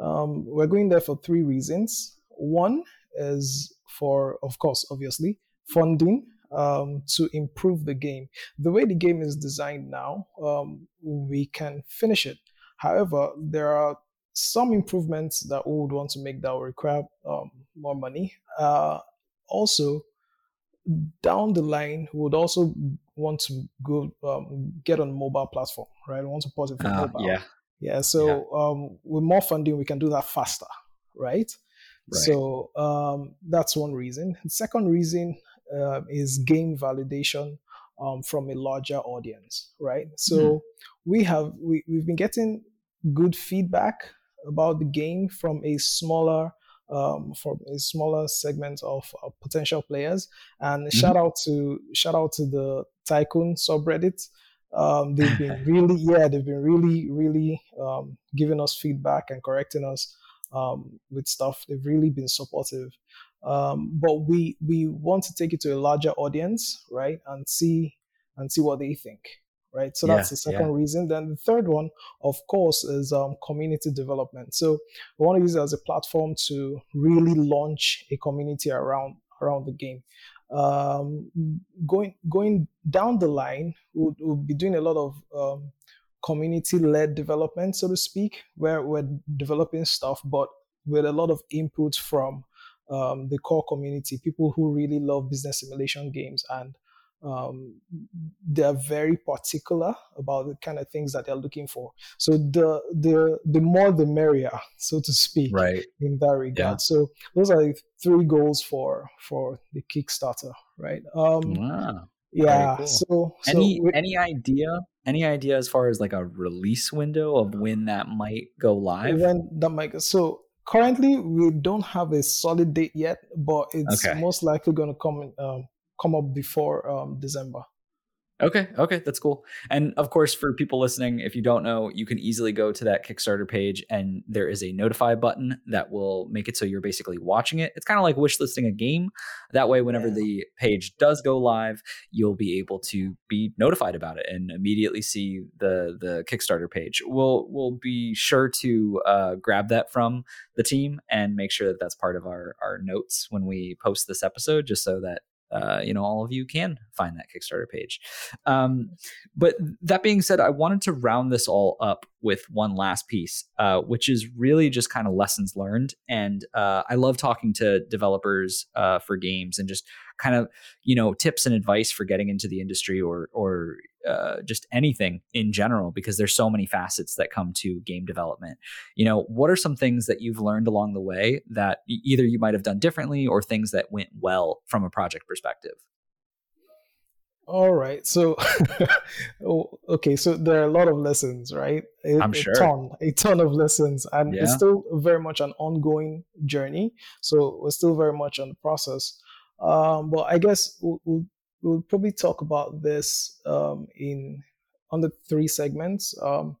Um, we're going there for three reasons. One is for, of course, obviously, funding um, to improve the game. The way the game is designed now, um, we can finish it. However, there are some improvements that we would want to make that will require um, more money. Uh, also, down the line, we would also want to go um, get on mobile platform, right? We want to pause it for uh, mobile. Yeah. Yeah. So yeah. Um, with more funding, we can do that faster, right? right. So um, that's one reason. The second reason uh, is game validation um, from a larger audience, right? So mm we have we, we've been getting good feedback about the game from a smaller um, from a smaller segment of uh, potential players. And mm-hmm. shout out to shout out to the Tycoon subreddit. Um, they've been really yeah they've been really really um, giving us feedback and correcting us um, with stuff. They've really been supportive. Um, but we we want to take it to a larger audience, right, and see and see what they think, right? So that's Yeah, the second yeah. reason. Then the third one, of course, is um, community development. So we want to use it as a platform to really launch a community around around the game. Um, going going down the line, we'll, we'll be doing a lot of um, community-led development, so to speak, where we're developing stuff, but with a lot of input from um, the core community, people who really love business simulation games and um, they're very particular about the kind of things that they're looking for. So the the the more the merrier, so to speak, Right. in that regard. Yeah. So those are the three goals for for the Kickstarter, right? Um, Wow. yeah. cool. So, so any we- any idea? Any idea as far as like a release window of when that might go live? when that might so currently we don't have a solid date yet, but it's Okay. most likely going to come um, come up before um, December. Okay, okay, that's cool. And of course, for people listening, if you don't know, you can easily go to that Kickstarter page and there is a notify button that will make it so you're basically watching it. It's kind of like wish listing a game. That way, whenever Yeah. the page does go live, you'll be able to be notified about it and immediately see the the Kickstarter page. We'll we'll be sure to uh, grab that from the team and make sure that that's part of our our notes when we post this episode, just so that uh, you know all of you can find that Kickstarter page. Um, but that being said, I wanted to round this all up with one last piece, uh, which is really just kind of lessons learned. And uh, I love talking to developers uh, for games and just kind of you know tips and advice for getting into the industry or or uh, just anything in general because there's so many facets that come to game development. You know, what are some things that you've learned along the way that either you might have done differently or things that went well from a project perspective? All right. So, oh, okay. So there are a lot of lessons, right? A, I'm a sure. ton, a ton of lessons, and it's still very much an ongoing journey. So we're still very much on the process. Um, but I guess we'll, we'll, we'll probably talk about this um, in on the three segments: um,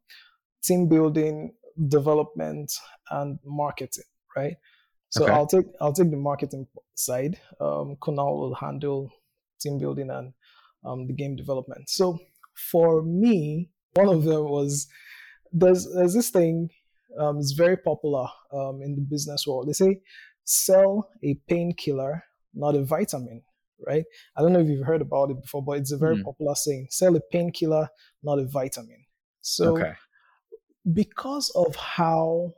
team building, development, and marketing. Right. So Okay. I'll take I'll take the marketing side. Um, Kunal will handle team building and um, the game development. So for me, one of them was there's there's this thing um, it's very popular um, in the business world. They say sell a painkiller, not a vitamin. Right? I don't know if you've heard about it before, but it's a very Mhm. popular saying: sell a painkiller, not a vitamin. So okay. because of how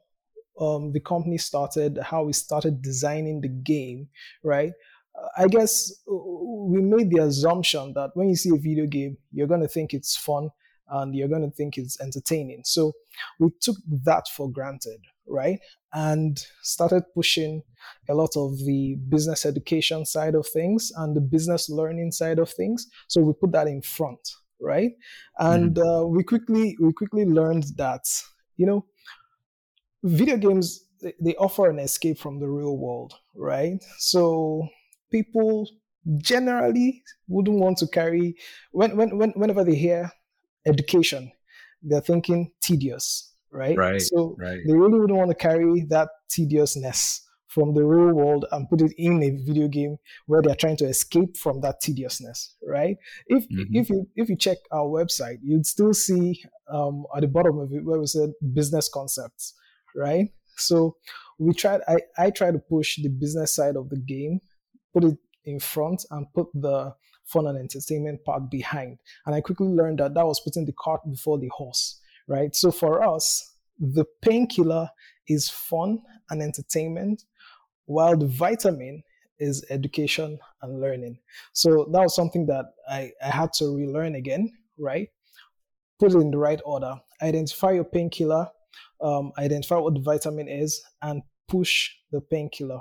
um, the company started, how we started designing the game, right? uh, I guess uh, we made the assumption that when you see a video game, you're going to think it's fun and you're going to think it's entertaining. So we took that for granted, right? And started pushing a lot of the business education side of things and the business learning side of things. So we put that in front, right? And uh, we quickly we quickly learned that you know video games they, they offer an escape from the real world, right? So people generally wouldn't want to carry when, when, when whenever they hear education, they're thinking tedious, right? Right, So right. they really wouldn't want to carry that tediousness from the real world and put it in a video game where they're trying to escape from that tediousness, right? If Mhm. if you if you check our website, you'd still see um, at the bottom of it where we said business concepts, right? So we tried. I I try to push the business side of the game, put it in front, and put the fun and entertainment part behind. And I quickly learned that that was putting the cart before the horse, right? So for us, the painkiller is fun and entertainment, while the vitamin is education and learning. So that was something that I, I had to relearn again, right? Put it in the right order. Identify your painkiller, um, identify what the vitamin is, and push the painkiller,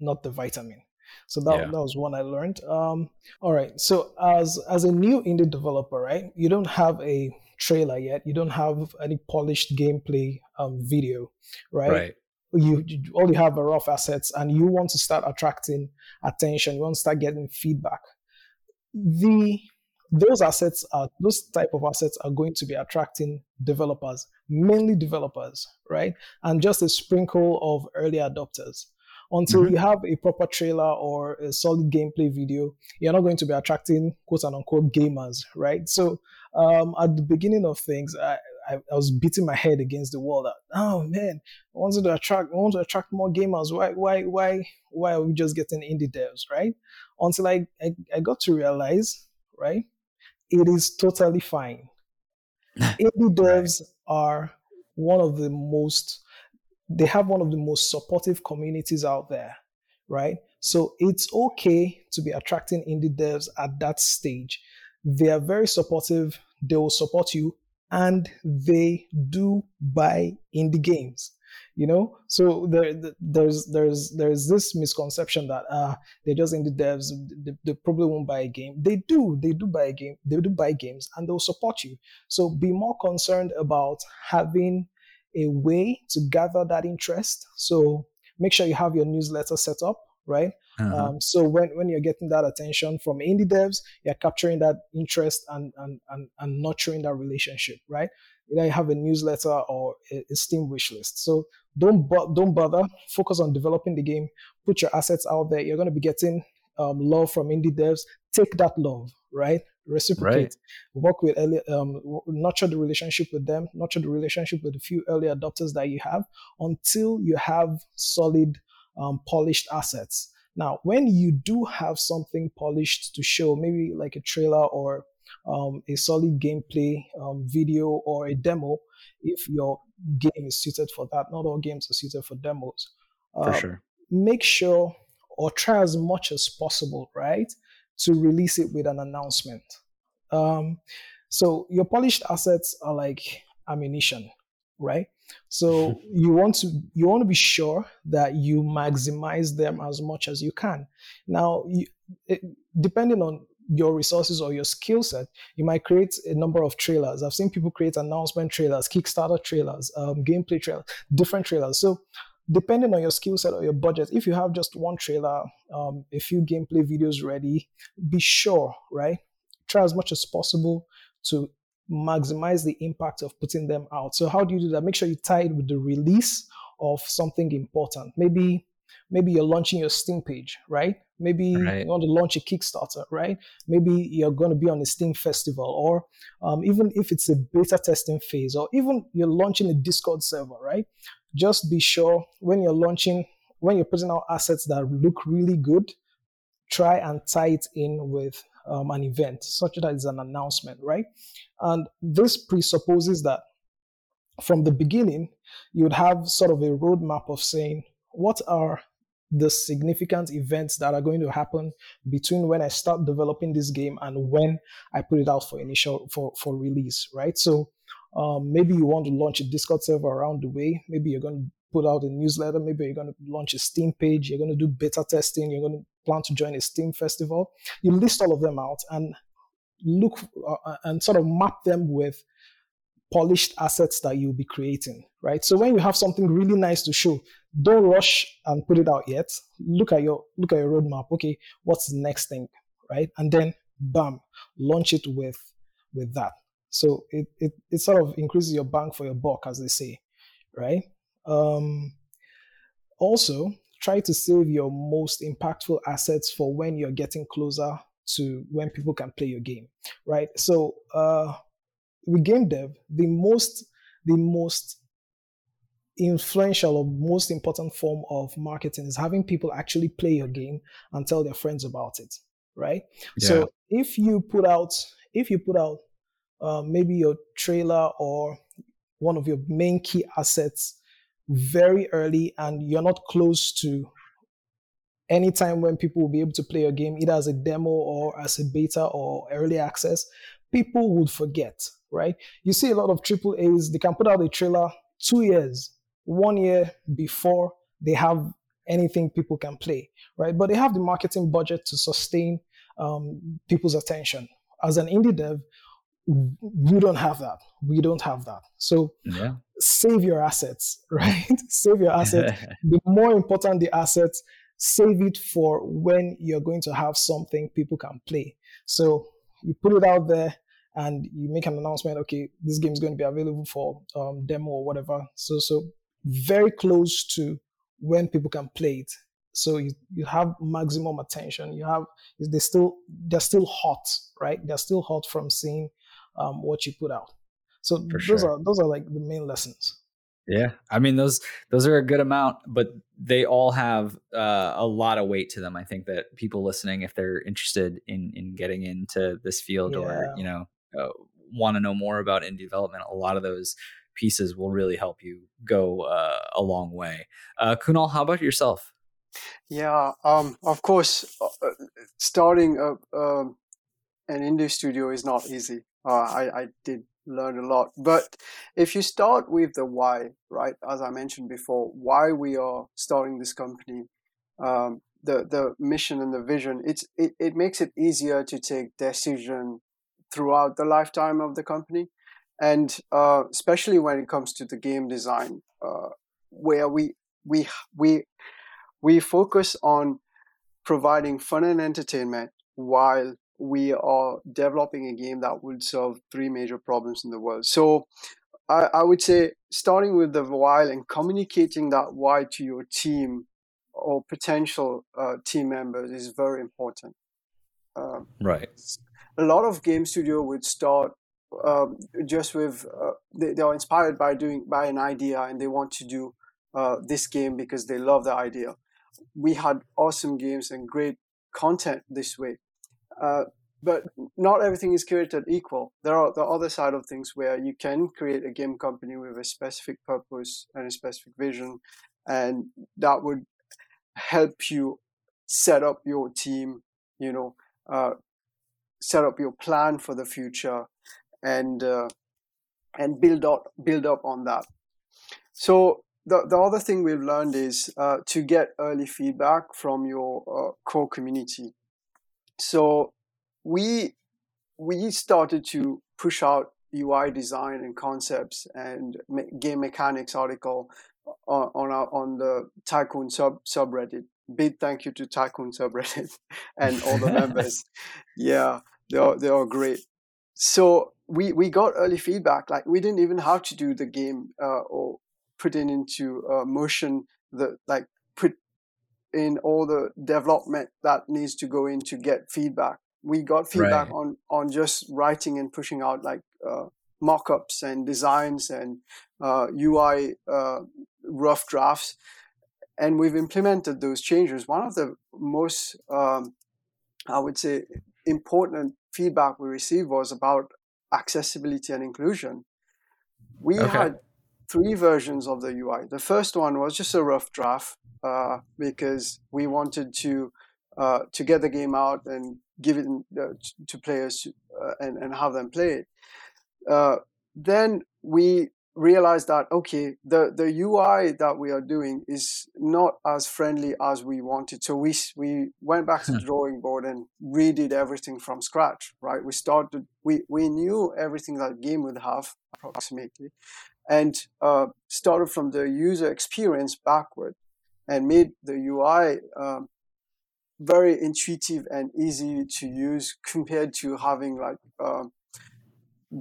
not the vitamin. So that, Yeah. that was one I learned. Um, all right. So as as a new indie developer, right, you don't have a trailer yet. You don't have any polished gameplay um, video, right? Right. you, you all you have are rough assets and you want to start attracting attention you want to start getting feedback the those assets are those type of assets are going to be attracting developers, mainly developers, right? And just a sprinkle of early adopters. Until mm-hmm. you have a proper trailer or a solid gameplay video, you're not going to be attracting quote unquote gamers, right? So um, at the beginning of things, I, I, I, was beating my head against the wall that oh man, I wanted to attract I want to attract more gamers. Why why why why are we just getting indie devs, right? Until I, I, I got to realize, right, it is totally fine. indie devs are one of the most they have one of the most supportive communities out there, right? So it's okay to be attracting indie devs at that stage. They are very supportive, they will support you, and they do buy indie games. You know, so there, there's there's there's this misconception that uh they're just indie devs, they, they probably won't buy a game. They do, they do buy a game, they do buy games, and they'll support you. So be more concerned about having a way to gather that interest. So make sure you have your newsletter set up, right? Uh-huh. Um, so when, when you're getting that attention from indie devs, you're capturing that interest and, and, and, and nurturing that relationship, right? Either you have a newsletter or a, a Steam wish list. So don't bo- don't bother. Focus on developing the game. Put your assets out there. You're going to be getting um, love from indie devs. Take that love, right? Reciprocate right. work with early um, nurture the relationship with them nurture the relationship with a few early adopters that you have until you have solid um, polished assets. Now when you do have something polished to show maybe like a trailer or um, a solid gameplay um, video or a demo if your game is suited for that not all games are suited for demos uh, for sure. make sure or try as much as possible right to release it with an announcement. Um, so your polished assets are like ammunition, right? So you want to you want to be sure that you maximize them as much as you can. Now, you, it, depending on your resources or your skill set, you might create a number of trailers. I've seen people create announcement trailers, Kickstarter trailers, um, gameplay trailers, different trailers. So depending on your skill set or your budget, if you have just one trailer, um, a few gameplay videos ready, be sure, right? Try as much as possible to maximize the impact of putting them out. So how do you do that? Make sure you tie it with the release of something important. Maybe maybe you're launching your Steam page, right? Maybe right. you want to launch a Kickstarter, right? Maybe you're going to be on a Steam festival, or um, even if it's a beta testing phase, or even you're launching a Discord server, right? Just be sure when you're launching, when you're putting out assets that look really good, try and tie it in with um, an event, such that it's an announcement, right? And this presupposes that from the beginning, you would have sort of a roadmap of saying, what are the significant events that are going to happen between when I start developing this game and when I put it out for initial for, for release, right? So um, maybe you want to launch a Discord server around the way. Maybe you're going to put out a newsletter. Maybe you're going to launch a Steam page. You're going to do beta testing. You're going to plan to join a Steam festival. You list all of them out and look uh, uh, and sort of map them with polished assets that you'll be creating, right? So when you have something really nice to show, don't rush and put it out yet. Look at your look at your roadmap. Okay, what's the next thing, right? And then bam, launch it with with that. So it, it, it sort of increases your bang for your buck, as they say, right? Um, also, try to save your most impactful assets for when you're getting closer to when people can play your game, right? So uh, with game dev, the most the most influential or most important form of marketing is having people actually play your game and tell their friends about it, right? Yeah. So if you put out if you put out uh, maybe your trailer or one of your main key assets very early and you're not close to any time when people will be able to play your game either as a demo or as a beta or early access people would forget right? You see a lot of triple a's they can put out a trailer two years one year before they have anything people can play right? But they have the marketing budget to sustain um, people's attention. As an indie dev we don't have that. We don't have that. So yeah. save your assets, right? save your assets. the more important the assets, save it for when you're going to have something people can play. So you put it out there and you make an announcement. Okay, this game is going to be available for um, demo or whatever. So so very close to when people can play it. So you, you have maximum attention. You have they still they're still hot, right? They're still hot from seeing um, what you put out. So For those sure. are those are like the main lessons. Yeah, I mean those those are a good amount, but they all have uh, a lot of weight to them. I think that people listening, if they're interested in in getting into this field yeah. or you know uh, want to know more about indie development, a lot of those pieces will really help you go uh, a long way. Uh, Kunal, how about yourself? Yeah, um, of course, uh, uh, starting a, um, an indie studio is not easy. Uh, I, I did learn a lot, but if you start with the why, right, as I mentioned before, why we are starting this company, um, the the mission and the vision, it's it, it makes it easier to take decision throughout the lifetime of the company, and uh, especially when it comes to the game design, uh, where we we we we focus on providing fun and entertainment while we are developing a game that will solve three major problems in the world. So I, I would say starting with the why and communicating that why to your team or potential uh, team members is very important. Um, right. A lot of game studio would start um, just with uh, they, they, are inspired by doing by an idea and they want to do uh, this game because they love the idea we had awesome games and great content this way. Uh, but not everything is created equal. There are the other side of things where you can create a game company with a specific purpose and a specific vision, and that would help you set up your team. You know, uh, set up your plan for the future, and uh, and build up build up on that. So the, the other thing we've learned is uh, to get early feedback from your uh, core community. So we we started to push out UI design and concepts and game mechanics article on on, our, on the Tycoon sub subreddit. Big thank you to Tycoon subreddit and all the members. yeah, they are they are great. So we we got early feedback. Like we didn't even have to do the game uh, or putting into uh, motion the like put in all the development that needs to go in to get feedback. We got feedback right. on on just writing and pushing out like uh, mock-ups and designs and uh, UI uh, rough drafts, and we've implemented those changes. One of the most um, I would say important feedback we received was about accessibility and inclusion. We okay. had three versions of the UI. The first one was just a rough draft uh, because we wanted to uh, to get the game out and give it uh, to players uh, and, and have them play it. Uh, then we realized that okay, the the UI that we are doing is not as friendly as we wanted. So we we went back to the drawing board and redid everything from scratch. Right, we started. We we knew everything that game would have approximately, and uh, started from the user experience backward and made the UI um, very intuitive and easy to use compared to having like uh,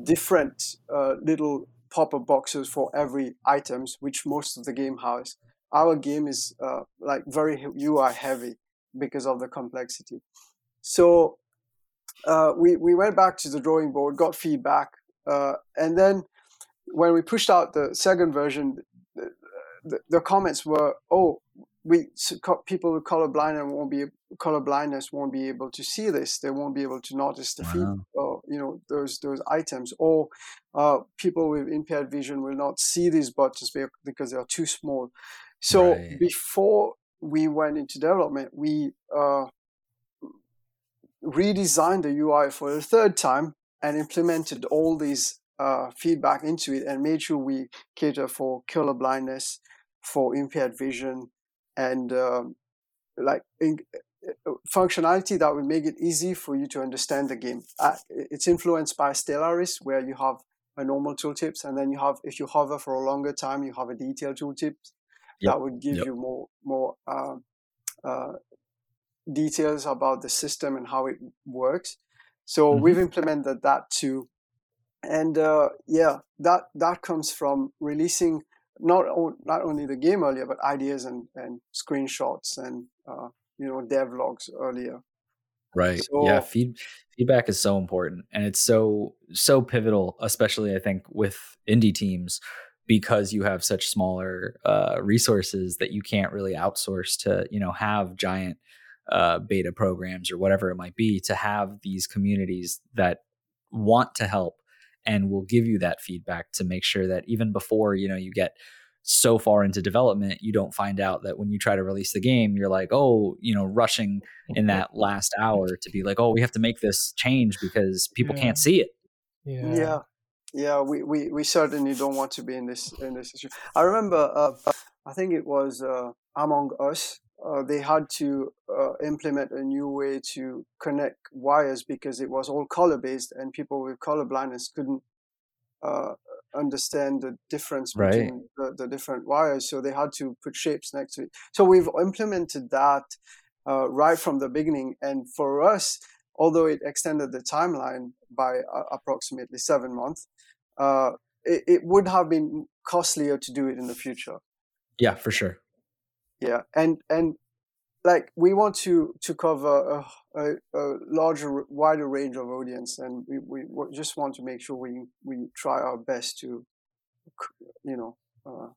different uh, little pop-up boxes for every items, which most of the game has. Our game is uh, like very UI heavy because of the complexity. So uh, we we went back to the drawing board, got feedback, uh, and then when we pushed out the second version, the, the, comments were, "Oh, we people with color blindness won't be color blindness won't be able to see this. They won't be able to notice the feed, or you know those those items. Or uh, people with impaired vision will not see these buttons because they are too small. So right. before we went into development, we uh, redesigned the UI for the third time and implemented all these uh, feedback into it and made sure we cater for color blindness, for impaired vision, and um, like in, uh, functionality that would make it easy for you to understand the game. Uh, it's influenced by Stellaris, where you have a normal tooltips, and then you have, if you hover for a longer time, you have a detailed tooltip yep. that would give yep. you more more uh, uh, details about the system and how it works. So mm-hmm. we've implemented that too. And uh, yeah, that that comes from releasing not o- not only the game earlier, but ideas and, and screenshots and uh, you know devlogs earlier. Right. So, yeah. Feed, feedback is so important, and it's so so pivotal, especially I think with indie teams because you have such smaller uh, resources that you can't really outsource to you know have giant uh, beta programs or whatever it might be to have these communities that want to help and will give you that feedback to make sure that even before you know you get so far into development you don't find out that when you try to release the game you're like oh you know rushing in that last hour to be like oh we have to make this change because people yeah. can't see it. Yeah. Yeah. Yeah we, we we certainly don't want to be in this in this issue i remember uh, i think it was uh, among us uh, they had to uh, implement a new way to connect wires because it was all color based and people with color blindness couldn't uh, understand the difference right. between the, the, different wires. So they had to put shapes next to it. So we've implemented that uh, right from the beginning. And for us although it extended the timeline by uh, approximately seven months uh, it, it would have been costlier to do it in the future. Yeah for sure yeah and and like we want to to cover a, a, a, larger wider range of audience and we, we just want to make sure we we try our best to you know uh,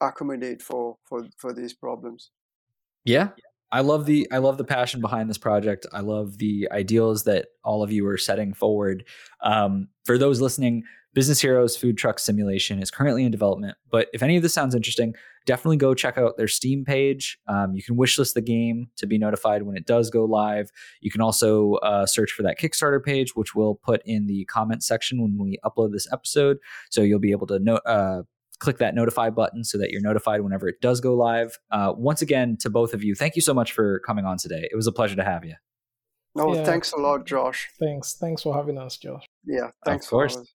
accommodate for for for these problems. Yeah. I love the i love the passion behind this project. I love the ideals that all of you are setting forward. Um, for those listening business heroes food truck simulation is currently in development but if any of this sounds interesting definitely go check out their Steam page. Um, you can wishlist the game to be notified when it does go live. You can also uh, search for that Kickstarter page, which we'll put in the comment section when we upload this episode. So you'll be able to no- uh, click that notify button so that you're notified whenever it does go live. Uh, once again, to both of you, thank you so much for coming on today. It was a pleasure to have you. No, yeah. thanks a lot, Josh. Thanks. Thanks for having us, Josh. Yeah, thanks. Of course.